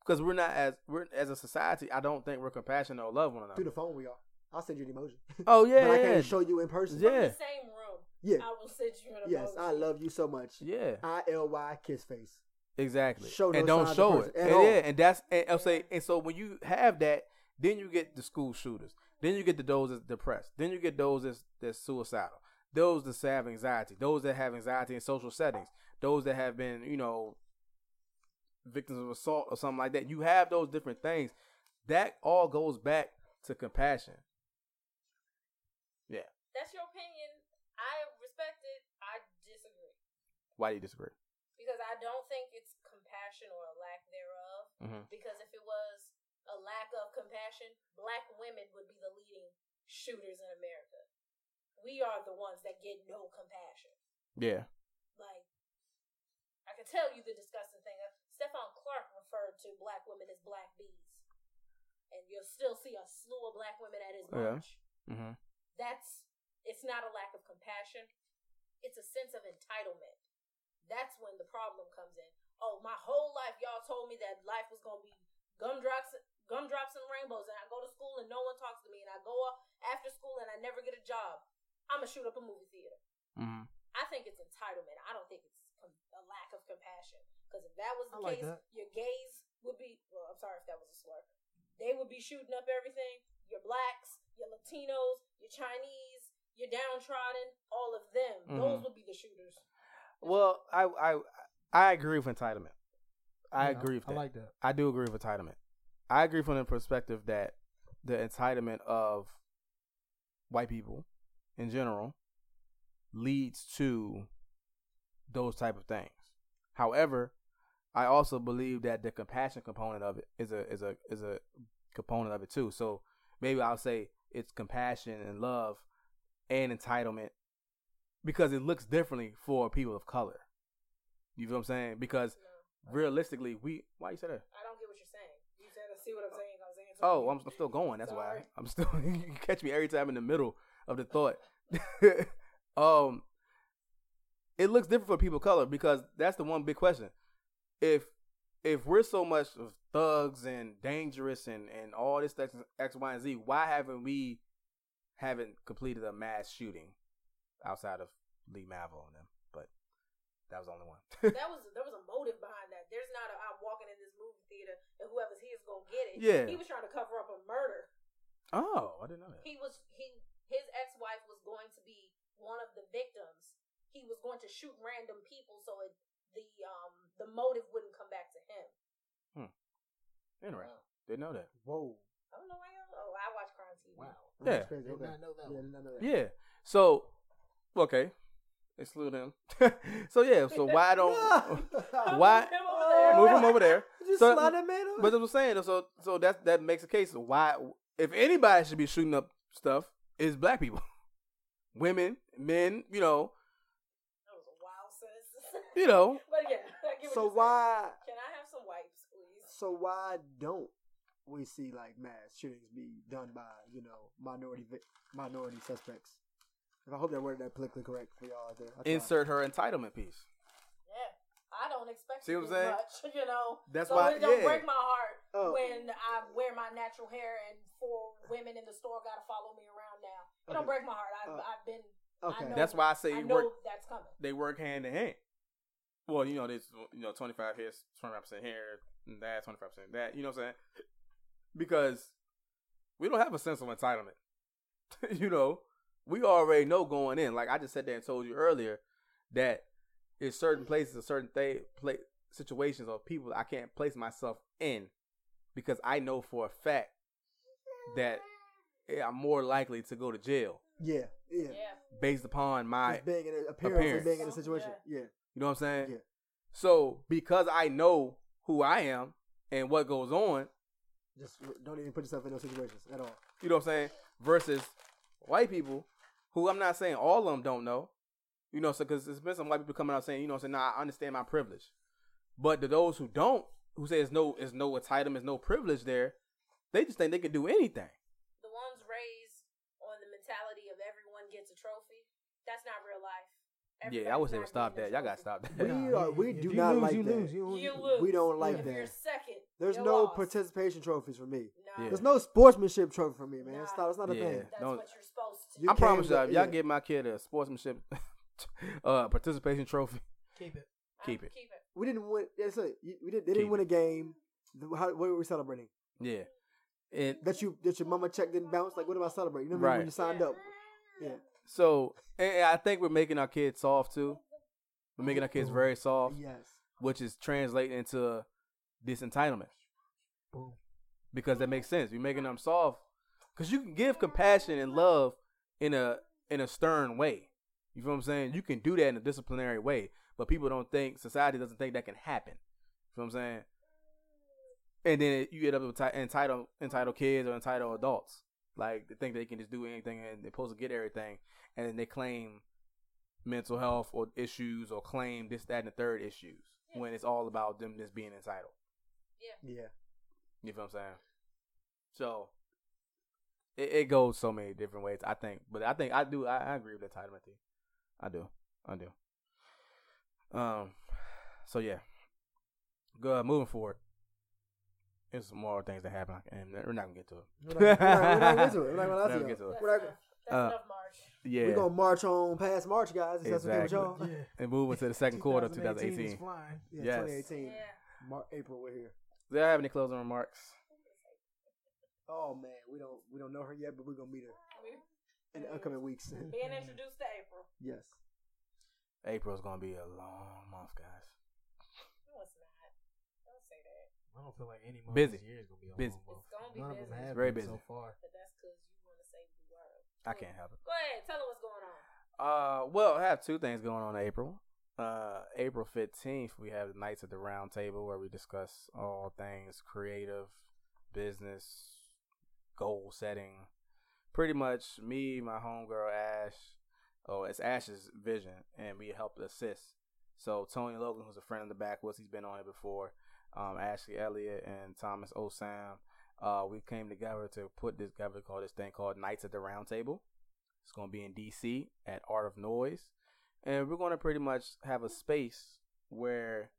Speaker 1: because we're not as we're as a society, I don't think we're compassionate or love one another.
Speaker 3: Through the phone we are. I'll send you an emoji.
Speaker 1: Oh yeah,
Speaker 3: but I can't show you in person.
Speaker 1: Yeah.
Speaker 2: From the same room.
Speaker 3: Yeah.
Speaker 2: I will send you an emoji. Yes.
Speaker 3: I love you so much.
Speaker 1: yeah.
Speaker 3: I L Y kiss face.
Speaker 1: Exactly.
Speaker 3: Show no
Speaker 1: and don't
Speaker 3: signs
Speaker 1: show it.
Speaker 3: at
Speaker 1: And
Speaker 3: all.
Speaker 1: yeah, and that's and I'll say and so when you have that, then you get the school shooters. Then you get the those that's depressed. Then you get those that's that's suicidal. Those that have anxiety. Those that have anxiety in social settings. Those that have been, you know, victims of assault or something like that. You have those different things. That all goes back to compassion. Yeah.
Speaker 2: That's your opinion. I respect it. I disagree.
Speaker 1: Why do you disagree?
Speaker 2: Because I don't think it's compassion or a lack thereof.
Speaker 1: Mhm.
Speaker 2: Because if it was a lack of compassion, black women would be the leading shooters in America. We are the ones that get no compassion.
Speaker 1: Yeah.
Speaker 2: Like, I can tell you the disgusting thing. Stephon Clark referred to black women as black bees. And you'll still see a slew of black women at his
Speaker 1: Yeah. Mm-hmm.
Speaker 2: That's, it's not a lack of compassion. It's a sense of entitlement. That's when the problem comes in. Oh, my whole life y'all told me that life was going to be gumdrops, gumdrops and rainbows, and I go to school and no one talks to me, and I go after school and I never get a job. I'm going to shoot up a movie theater.
Speaker 1: Mm-hmm.
Speaker 2: I think it's entitlement. I don't think it's com- a lack of compassion. Because if that was the
Speaker 4: I like
Speaker 2: case,
Speaker 4: that.
Speaker 2: your gays would be. Well, I'm sorry if that was a slur. They would be shooting up everything. Your blacks, your Latinos, your Chinese, your downtrodden, all of them.
Speaker 1: Mhm.
Speaker 2: Those would be the shooters.
Speaker 1: Well, I I I agree with entitlement. I
Speaker 4: Yeah,
Speaker 1: agree with
Speaker 4: I
Speaker 1: that.
Speaker 4: like that.
Speaker 1: I do agree with entitlement. I agree from the perspective that the entitlement of white people in general leads to those type of things. However, I also believe that the compassion component of it is a is a is a component of it too. So maybe I'll say it's compassion and love and entitlement because it looks differently for people of color. You feel what I'm saying? Because realistically, we why you say that?
Speaker 2: I don't get what you're saying. You said, to see what I'm saying? I was answering.
Speaker 1: Oh. I'm, I'm still going. That's why I'm still. you catch me every time in the middle of the thought. um, it looks different for people of color because that's the one big question. If if we're so much of thugs and dangerous and and all this X, X Y and Z, why haven't we haven't completed a mass shooting outside of Lee Malvo and them? But that was the only one.
Speaker 2: that was there was a motive behind that. There's not a I'm walking in this movie theater and whoever's here is gonna get it.
Speaker 1: Yeah.
Speaker 2: He was trying to cover up a murder.
Speaker 1: oh, I didn't know that.
Speaker 2: He was he his ex wife was going to be one of the victims. He was going to shoot random people so it the um the motive wouldn't come back to him.
Speaker 1: Interesting. Didn't know that.
Speaker 3: Whoa.
Speaker 2: I don't know why y'all oh I watch crime TV.
Speaker 4: Wow.
Speaker 1: Yeah.
Speaker 3: That's crazy.
Speaker 4: Did
Speaker 3: Okay.
Speaker 4: not know that
Speaker 3: Yeah, did not know that.
Speaker 1: Yeah. So, okay. Exclude him. so yeah. So why don't why
Speaker 2: Move him over there.
Speaker 1: move him over there?
Speaker 3: Just
Speaker 1: So-
Speaker 3: slide that man over.
Speaker 1: But that's what I'm saying. So so that that makes a case of why if anybody should be shooting up stuff is black people, women, men. You know.
Speaker 2: That was a wild sentence.
Speaker 1: You know.
Speaker 2: But yeah, I
Speaker 3: so
Speaker 2: you're
Speaker 3: why?
Speaker 2: Can I have some wipes, please?
Speaker 3: So why don't we see like mass shootings be done by you know minority vic- minority suspects? If I hope that worded that politically correct for y'all out there. I.
Speaker 1: Insert her entitlement piece.
Speaker 2: Yeah, I don't expect
Speaker 1: See
Speaker 2: to
Speaker 1: what I'm saying?
Speaker 2: much, you know.
Speaker 1: That's
Speaker 2: so
Speaker 1: why-
Speaker 2: it don't
Speaker 1: yeah.
Speaker 2: break my heart
Speaker 3: Oh.
Speaker 2: when I wear my natural hair and four women in the store got to follow me around now. It don't break my heart. I've,
Speaker 3: Uh,
Speaker 2: I've been.
Speaker 3: Okay.
Speaker 2: I know,
Speaker 1: That's why I say
Speaker 2: I
Speaker 1: you
Speaker 2: know
Speaker 1: work.
Speaker 2: that's coming.
Speaker 1: They work hand in hand. Well, you know, there's you know 25 here, 25 percent here, and that 25 percent that. You know what I'm saying? Because we don't have a sense of entitlement. you know, we already know going in. Like I just said there and told you earlier that there's certain places or certain th- pla situations or people I can't place myself in because I know for a fact that eh, I'm more likely to go to jail
Speaker 3: Yeah, yeah.
Speaker 2: Yeah.
Speaker 1: based upon my
Speaker 3: Just being in appearance,
Speaker 1: appearance.
Speaker 3: and being in a situation. Yeah,
Speaker 1: You know what I'm saying?
Speaker 3: Yeah.
Speaker 1: So because I know who I am and what goes on,
Speaker 3: just don't even put yourself in those situations at all.
Speaker 1: you know what I'm saying? Versus white people, who I'm not saying all of them don't know. You know, so because there's been some white people coming out saying, you know, saying, nah, I understand my privilege. But to those who don't, who say there's no, there's no entitlement, there's no privilege there, they just think they can do anything.
Speaker 2: The ones raised on the mentality of everyone gets a trophy. That's not real life.
Speaker 1: Yeah, I would say
Speaker 2: Everybody's
Speaker 1: stop that.
Speaker 2: a
Speaker 1: Y'all got to stop that.
Speaker 3: We are- we do
Speaker 4: you
Speaker 3: not
Speaker 4: lose,
Speaker 3: like
Speaker 4: you
Speaker 3: that.
Speaker 4: lose. You,
Speaker 2: You
Speaker 4: you-
Speaker 2: lose.
Speaker 3: We don't like
Speaker 2: if
Speaker 3: that.
Speaker 2: you're second,
Speaker 3: There's
Speaker 2: you're
Speaker 3: no
Speaker 2: lost.
Speaker 3: participation trophies for me.
Speaker 2: Nah,
Speaker 1: Yeah.
Speaker 3: There's no sportsmanship trophy for me, man.
Speaker 2: Nah.
Speaker 3: It's not. It's not a
Speaker 1: Yeah.
Speaker 3: thing.
Speaker 2: That's
Speaker 1: Don't-
Speaker 2: what you're supposed to.
Speaker 3: You
Speaker 1: I promise y'all,
Speaker 3: to-
Speaker 1: if y'all
Speaker 3: yeah.
Speaker 1: give my kid a sportsmanship uh, participation trophy,
Speaker 4: keep it.
Speaker 1: keep it.
Speaker 2: Keep it.
Speaker 3: We didn't win. That's it. We did. They didn't win a game. The- How, what were we celebrating?
Speaker 1: yeah. And
Speaker 3: That you that your mama check didn't bounce. Like what am I celebrating? You know what I mean?
Speaker 1: Right.
Speaker 3: When you signed up. Yeah.
Speaker 1: So, and I think we're making our kids soft too. We're making our kids very soft,
Speaker 3: Yes.
Speaker 1: which is translating into this entitlement
Speaker 4: Boom.
Speaker 1: because that makes sense. We're making them soft because you can give compassion and love in a in a stern way. You feel what I'm saying? You can do that in a disciplinary way, but people don't think society doesn't think that can happen. You feel what I'm saying? And then you end up with enti- entitled entitled kids or entitled adults, like they think they can just do anything and they're supposed to get everything, and then they claim mental health or issues or claim this, that, and the third issues when it's all about them just being entitled.
Speaker 3: Yeah. Yeah.
Speaker 1: You feel what I'm saying? So it, it goes so many different ways. I think, but I think I do. I, I agree with the entitlement thing. I do. I do. Um. So yeah. Good. Moving forward. There's some more things that happen, and we're not gonna get to it.
Speaker 3: We're not, we're not, we're not gonna get to it. We're not gonna to
Speaker 1: get to it.
Speaker 3: We're not-
Speaker 2: enough. That's
Speaker 1: Uh,
Speaker 2: enough, March.
Speaker 1: Yeah.
Speaker 3: We're gonna march on past March, guys. If that's
Speaker 1: Exactly.
Speaker 3: okay with y'all.
Speaker 4: Yeah.
Speaker 1: and moving to the second quarter of
Speaker 4: 2018 is flying.
Speaker 3: Yeah,
Speaker 1: Yes.
Speaker 3: 2018.
Speaker 2: Yeah.
Speaker 3: Mar- April, we're here.
Speaker 1: Do y'all have any closing remarks?
Speaker 3: Oh man, we don't we don't know her yet, but we're gonna meet her in the upcoming weeks.
Speaker 2: Being introduced to April.
Speaker 3: yes.
Speaker 1: April's gonna be a long month, guys.
Speaker 2: No, it's not. Don't say that.
Speaker 4: I don't feel like any month
Speaker 1: Busy.
Speaker 4: this year is gonna be a
Speaker 1: Busy.
Speaker 4: long month.
Speaker 2: It's gonna be
Speaker 4: None of them have
Speaker 1: Very busy.
Speaker 4: so far.
Speaker 2: But that's because you want to say the word.
Speaker 1: I can't help it.
Speaker 2: Go ahead. Tell her what's going on.
Speaker 1: Uh, well, I have two things going on in April. Uh, April fifteenth, we have the Nights at the Round Table where we discuss all things creative, business, goal setting. Pretty much, me, my homegirl Ash. Oh, it's Ash's vision, and we help assist. So Tony Logan, who's a friend of the backwoods, he's been on it before. Um, Ashley Elliott and Thomas Osam. Uh, we came together to put this together called this thing called Nights at the Round Table. It's going to be in DC at Art of Noise. And we're going to pretty much have a space where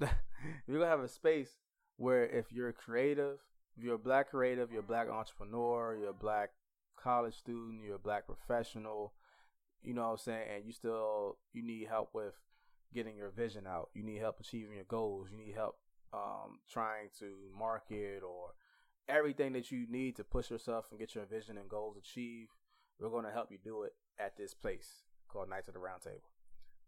Speaker 1: going to have a space where if you're creative, if you're a black creative, you're a black entrepreneur, you're a black college student, you're a black professional, you know what I'm saying, and you still you need help with getting your vision out. You need help achieving your goals. You need help um, trying to market or everything that you need to push yourself and get your vision and goals achieved. We're going to help you do it at this place called Nights at the Round Table.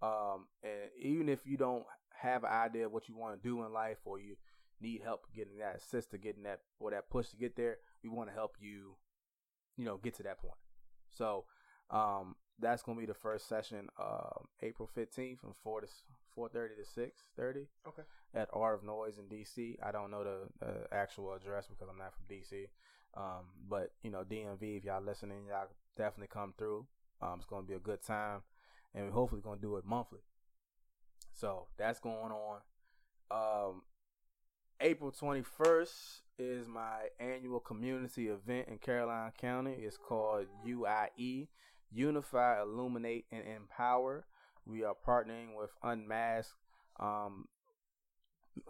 Speaker 1: Um, and even if you don't have an idea of what you want to do in life or you need help getting that assist to getting that or that push to get there, we want to help you, you know, get to that point. So, um, that's gonna be the first session, um, April fifteenth from four to four thirty to six thirty.
Speaker 3: Okay.
Speaker 1: At Art of Noise in DC. I don't know the, the actual address because I'm not from DC. Um, but you know, DMV, if y'all listening, y'all definitely come through. Um, it's gonna be a good time, and we're hopefully gonna do it monthly. So that's going on. Um, April 21st is my annual community event in Caroline County. It's called UIE, Unify, Illuminate, and Empower. We are partnering with Unmasked. Um,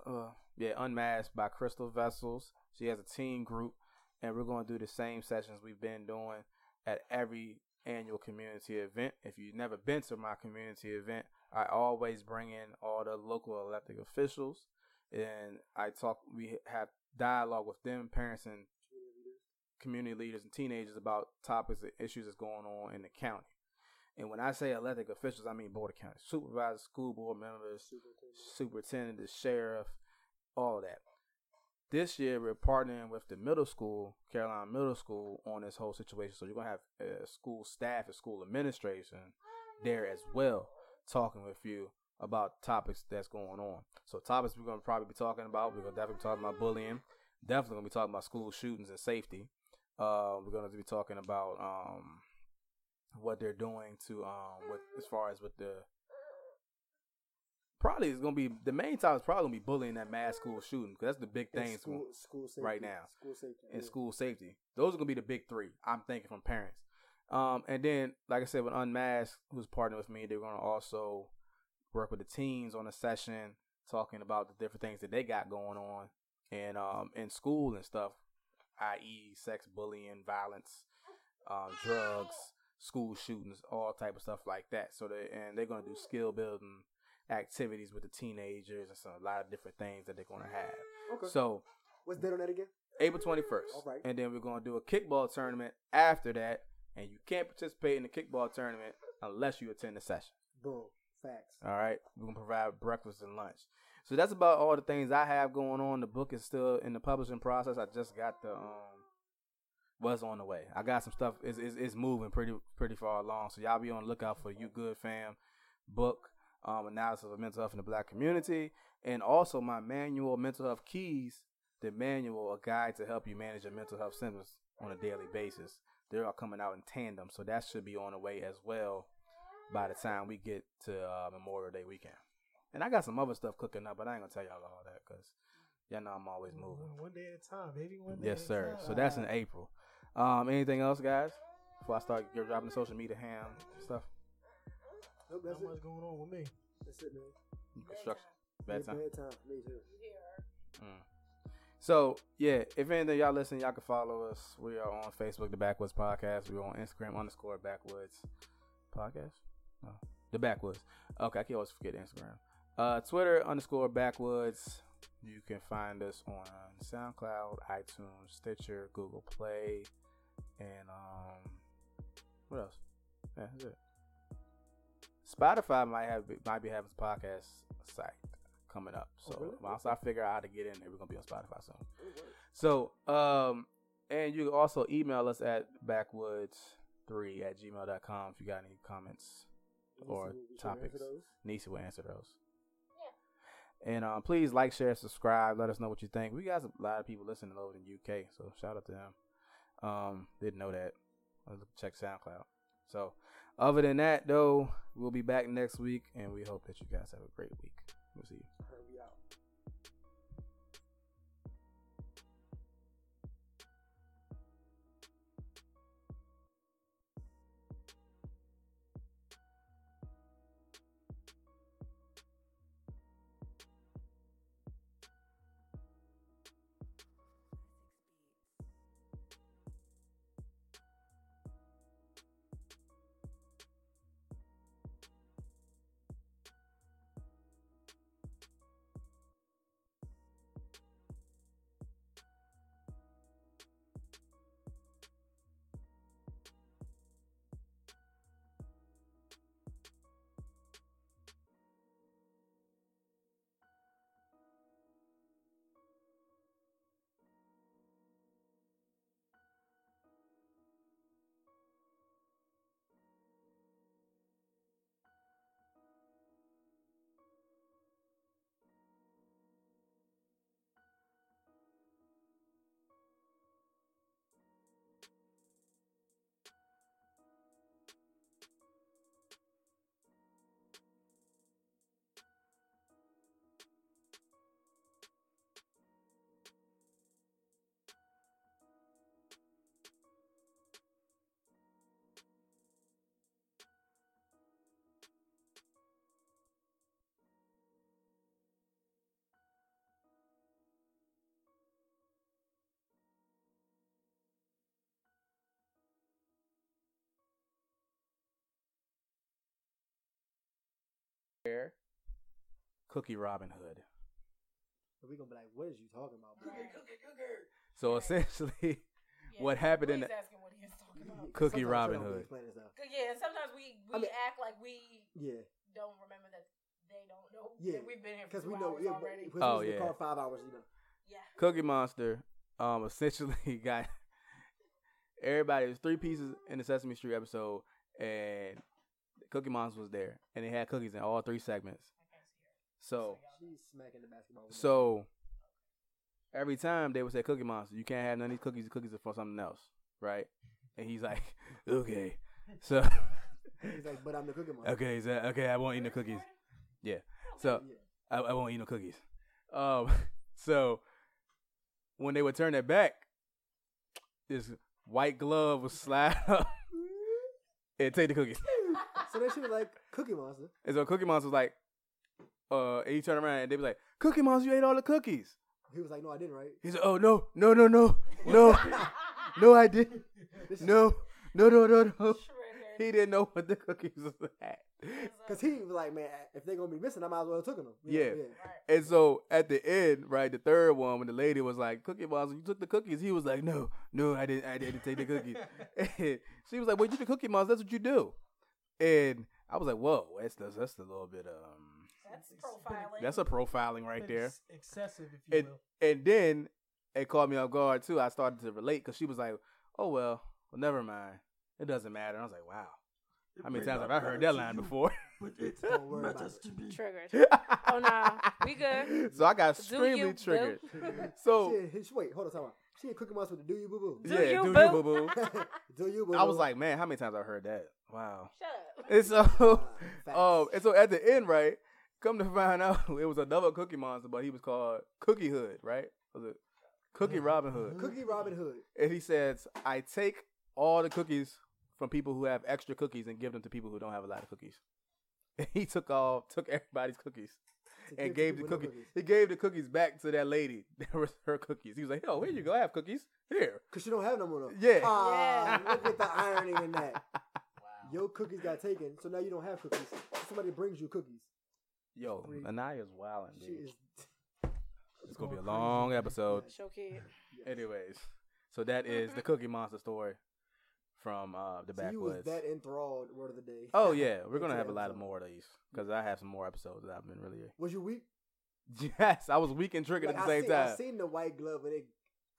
Speaker 1: uh, yeah, Unmasked by Crystal Vessels. She has a team group, and we're going to do the same sessions we've been doing at every annual community event. If you've never been to my community event, I always bring in all the local elected officials and I talk. We have dialogue with them, parents and community leaders and teenagers about topics and issues that's going on in the county. And when I say elected officials, I mean board of county supervisors, school board members, superintendent, the sheriff, all of that. This year, we're partnering with the middle school, Caroline Middle School, on this whole situation. So you're gonna have uh, school staff and school administration there as well, talking with you about topics that's going on. So topics we're gonna probably be talking about. We're gonna definitely be talking about bullying. Definitely gonna be talking about school shootings and safety. Uh, we're gonna be talking about um, what they're doing to um, with as far as with the probably is gonna be the main topic is probably gonna be bullying that mass school shooting because that's the big thing
Speaker 3: school, school safety,
Speaker 1: right now.
Speaker 3: School safety.
Speaker 1: and
Speaker 3: yeah.
Speaker 1: school safety. Those are gonna be the big three. I'm thinking from parents. Um, and then, like I said, with Unmasked, who's partnering with me, they're gonna also work with the teens on a session talking about the different things that they got going on and um in school and stuff, i.e., sex, bullying, violence, um, drugs, school shootings, all type of stuff like that. So they and they're gonna do skill building activities with the teenagers and some a lot of different things that they're gonna have.
Speaker 3: Okay.
Speaker 1: So
Speaker 3: What's the date on that again?
Speaker 1: April 21st.
Speaker 3: All right.
Speaker 1: And then we're going to do a kickball tournament after that. And you can't participate in the kickball tournament unless you attend the session.
Speaker 3: Boom. Facts.
Speaker 1: All right. We're going to provide breakfast and lunch. So that's about all the things I have going on. The book is still in the publishing process. I just got the, um, was on the way. I got some stuff. It's, it's, it's moving pretty, pretty far along. So y'all be on the lookout for You Good Fam book, um, analysis of mental health in the black community. And also my manual, Mental Health Keys, the manual, a guide to help you manage your mental health symptoms on a daily basis. They're all coming out in tandem, so that should be on the way as well by the time we get to uh, Memorial Day weekend. And I got some other stuff cooking up, but I ain't gonna tell y'all all that because y'all know I'm always moving.
Speaker 4: One, one day at a time, baby. One day
Speaker 1: Yes,
Speaker 4: at a
Speaker 1: sir.
Speaker 4: time.
Speaker 1: So that's in April. Um, anything else, guys? Before I start you're dropping the social media ham stuff,
Speaker 3: Nope, that's
Speaker 4: what's going on with me.
Speaker 3: That's it, man.
Speaker 1: construction,
Speaker 3: Yeah,
Speaker 1: bedtime.
Speaker 3: Bedtime for me too.
Speaker 2: You.
Speaker 1: Mm. So yeah, if anything y'all listen, y'all can follow us. We are on Facebook, the Backwoods Podcast. We're on Instagram underscore Backwoods Podcast. No, the Backwoods. Okay, I can always forget Instagram. Uh, Twitter underscore Backwoods. You can find us on SoundCloud, iTunes, Stitcher, Google Play, and um, what else? Yeah, that's it. Spotify might have might be having a podcast site coming up. So
Speaker 3: Oh, really?
Speaker 1: once I figure out how to get in there, we're gonna be on Spotify soon. So um, and you can also email us at backwoods3 at gmail.com if you got any comments or topics. Nisa will answer those. And um, please like, share, subscribe. Let us know what you think. We got a lot of people listening over in UK, so shout out to them. Um, didn't know that. Check SoundCloud. So, other than that, though, we'll be back next week, and we hope that you guys have a great week. We'll see you. Cookie Robin Hood.
Speaker 3: We gonna be like, what is you talking about, bro?
Speaker 1: So essentially, What happened in the-
Speaker 2: what he is talking about.
Speaker 1: Cookie
Speaker 3: Sometimes
Speaker 1: Robin Hood.
Speaker 3: explain this stuff.
Speaker 2: Good, Yeah, sometimes we we
Speaker 3: I mean-
Speaker 2: act like we
Speaker 3: Yeah,
Speaker 2: don't remember that they don't know.
Speaker 3: Yeah,
Speaker 2: that we've been here
Speaker 3: because we know.
Speaker 2: hours
Speaker 3: Yeah,
Speaker 2: already.
Speaker 1: Oh,
Speaker 3: was in
Speaker 1: yeah.
Speaker 3: car five hours. You know.
Speaker 2: yeah.
Speaker 1: Cookie Monster, um, essentially got everybody. It was three pieces in the Sesame Street episode, and Cookie Monster was there, and they had cookies in all three segments. So,
Speaker 3: She's smacking the basketball.
Speaker 1: so every time they would say Cookie Monster, you can't have none of these cookies. The cookies are for something else, right? And he's like, okay, so
Speaker 3: that. He's like, but I'm the cookie monster.
Speaker 1: okay, so, okay, I won't eat no cookies. Yeah, so I, I won't eat no cookies. Um, so when they would turn their back, this white glove would slide up and take the cookies.
Speaker 3: So then she was like, Cookie Monster.
Speaker 1: And so Cookie Monster was like, uh, and he turned around and they was like, Cookie Monster, you ate all the cookies.
Speaker 3: He was like, No, I didn't, right?
Speaker 1: He said, Oh no, no, no, no, no, no, I didn't. No, no, no, no, no. He didn't know what the cookies was at.
Speaker 3: Because he was like, man, if they're gonna be missing, I might as well have taken them.
Speaker 1: Yeah.
Speaker 2: Right.
Speaker 1: And so at the end, right, the third one, when the lady was like, "Cookie Monster, you took the cookies," he was like, "No, no, I didn't. I didn't take the cookies." she was like, "Well, you the Cookie Monster. That's what you do." And I was like, "Whoa, that's that's, that's a little bit um,
Speaker 2: That's profiling.
Speaker 1: that's a profiling right there."
Speaker 4: Excessive, if you
Speaker 1: And
Speaker 4: will.
Speaker 1: and then it caught me off guard too. I started to relate because she was like, "Oh well, well, never mind. It doesn't matter." I was like, "Wow, how many times have I heard that line before?"
Speaker 4: But it
Speaker 3: Don't worry about it.
Speaker 4: to me.
Speaker 2: Triggered. Oh, nah. We good.
Speaker 1: So I got extremely
Speaker 2: you,
Speaker 1: triggered. So
Speaker 3: She, she, wait, hold on, time out. She a Cookie Monster with the Do You Boo Boo.
Speaker 2: Do
Speaker 1: yeah,
Speaker 2: you,
Speaker 1: do you
Speaker 2: boo?
Speaker 1: boo boo?
Speaker 3: do You Boo boo.
Speaker 1: I was like, man, how many times I heard that? Wow.
Speaker 2: Shut up.
Speaker 1: And so,
Speaker 3: facts.
Speaker 1: um, and so at the end, right? Come to find out, it was another Cookie Monster, but he was called Cookie Hood, right? Was it Cookie Robin Hood?
Speaker 3: Cookie Robin Hood.
Speaker 1: And he says, I take all the cookies from people who have extra cookies and give them to people who don't have a lot of cookies. And he took all, took everybody's cookies
Speaker 3: to
Speaker 1: and
Speaker 3: give
Speaker 1: gave the
Speaker 3: people no
Speaker 1: cookie. He gave the cookies back to that lady. There was her cookies. He was like, "Yo, here you go. I have cookies. Here."
Speaker 3: Cause she don't have no more though.
Speaker 1: Yeah.
Speaker 3: Ah,
Speaker 2: Yeah.
Speaker 3: look at the irony in that.
Speaker 4: Wow.
Speaker 3: Your cookies got taken, so now you don't have cookies. Somebody brings you cookies.
Speaker 1: Yo,
Speaker 3: Free.
Speaker 1: Anaya's wilding,
Speaker 3: She
Speaker 1: dude.
Speaker 3: is
Speaker 1: It's gonna be a
Speaker 3: going
Speaker 1: long
Speaker 3: crazy.
Speaker 1: episode.
Speaker 2: Show kid.
Speaker 3: Yes.
Speaker 1: Anyways, so that is the Cookie Monster story from uh, the
Speaker 3: So you was
Speaker 1: backwoods.
Speaker 3: that enthralled. Word of the day.
Speaker 1: Oh yeah, we're gonna have a lot of more of these because I have some more episodes that I've been really.
Speaker 3: Was you weak?
Speaker 1: Yes, I was weak and triggered
Speaker 3: Like,
Speaker 1: at the
Speaker 3: I
Speaker 1: same
Speaker 3: time. I
Speaker 1: time.
Speaker 3: seen the white glove, and it,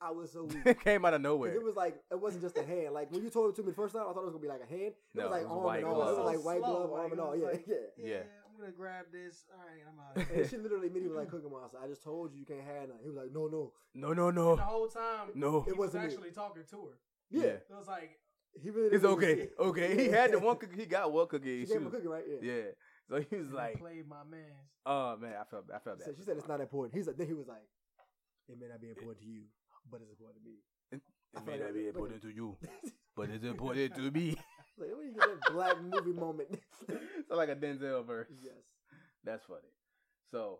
Speaker 3: I was so weak.
Speaker 1: it came out of nowhere.
Speaker 3: It was like it wasn't just a hand. Like when you told it to me the first time, I thought it was gonna be like a hand. It
Speaker 1: No,
Speaker 3: was like
Speaker 1: it was
Speaker 3: arm
Speaker 1: white
Speaker 3: and all.
Speaker 1: glove.
Speaker 3: It was like white
Speaker 4: Slow,
Speaker 3: glove,
Speaker 4: like,
Speaker 3: arm and
Speaker 4: it
Speaker 3: all. Yeah,
Speaker 4: like-
Speaker 3: yeah.
Speaker 4: Yeah,
Speaker 1: Yeah.
Speaker 4: I'm gonna grab this. All right, I'm out.
Speaker 3: And she literally immediately was like Cookie Monster. I just told you you can't have none. He was like, no, no.
Speaker 1: no, no,
Speaker 4: And the whole time,
Speaker 1: no.
Speaker 4: he
Speaker 3: It
Speaker 4: was
Speaker 3: wasn't me.
Speaker 4: actually talking to her.
Speaker 3: Yeah,
Speaker 1: Yeah.
Speaker 4: It was like,
Speaker 3: he really.
Speaker 1: He's
Speaker 3: didn't
Speaker 1: okay.
Speaker 3: see it.
Speaker 1: Okay, he had the one cookie. He got one cookie.
Speaker 3: She
Speaker 1: She
Speaker 3: gave him a
Speaker 1: was-
Speaker 3: cookie, right? Yeah.
Speaker 1: yeah. So he was
Speaker 4: "You
Speaker 1: like,
Speaker 4: played my man's.
Speaker 1: "Oh man, I felt, I felt
Speaker 3: She
Speaker 1: bad."
Speaker 3: said, she said it's not important. He's like, then he was like, it may not be important to you, but it's important to me.
Speaker 1: It may not be important to you, but it's important to me.
Speaker 3: like, where you get that black movie moment?
Speaker 1: so like a Denzel verse.
Speaker 3: yes.
Speaker 1: That's funny. So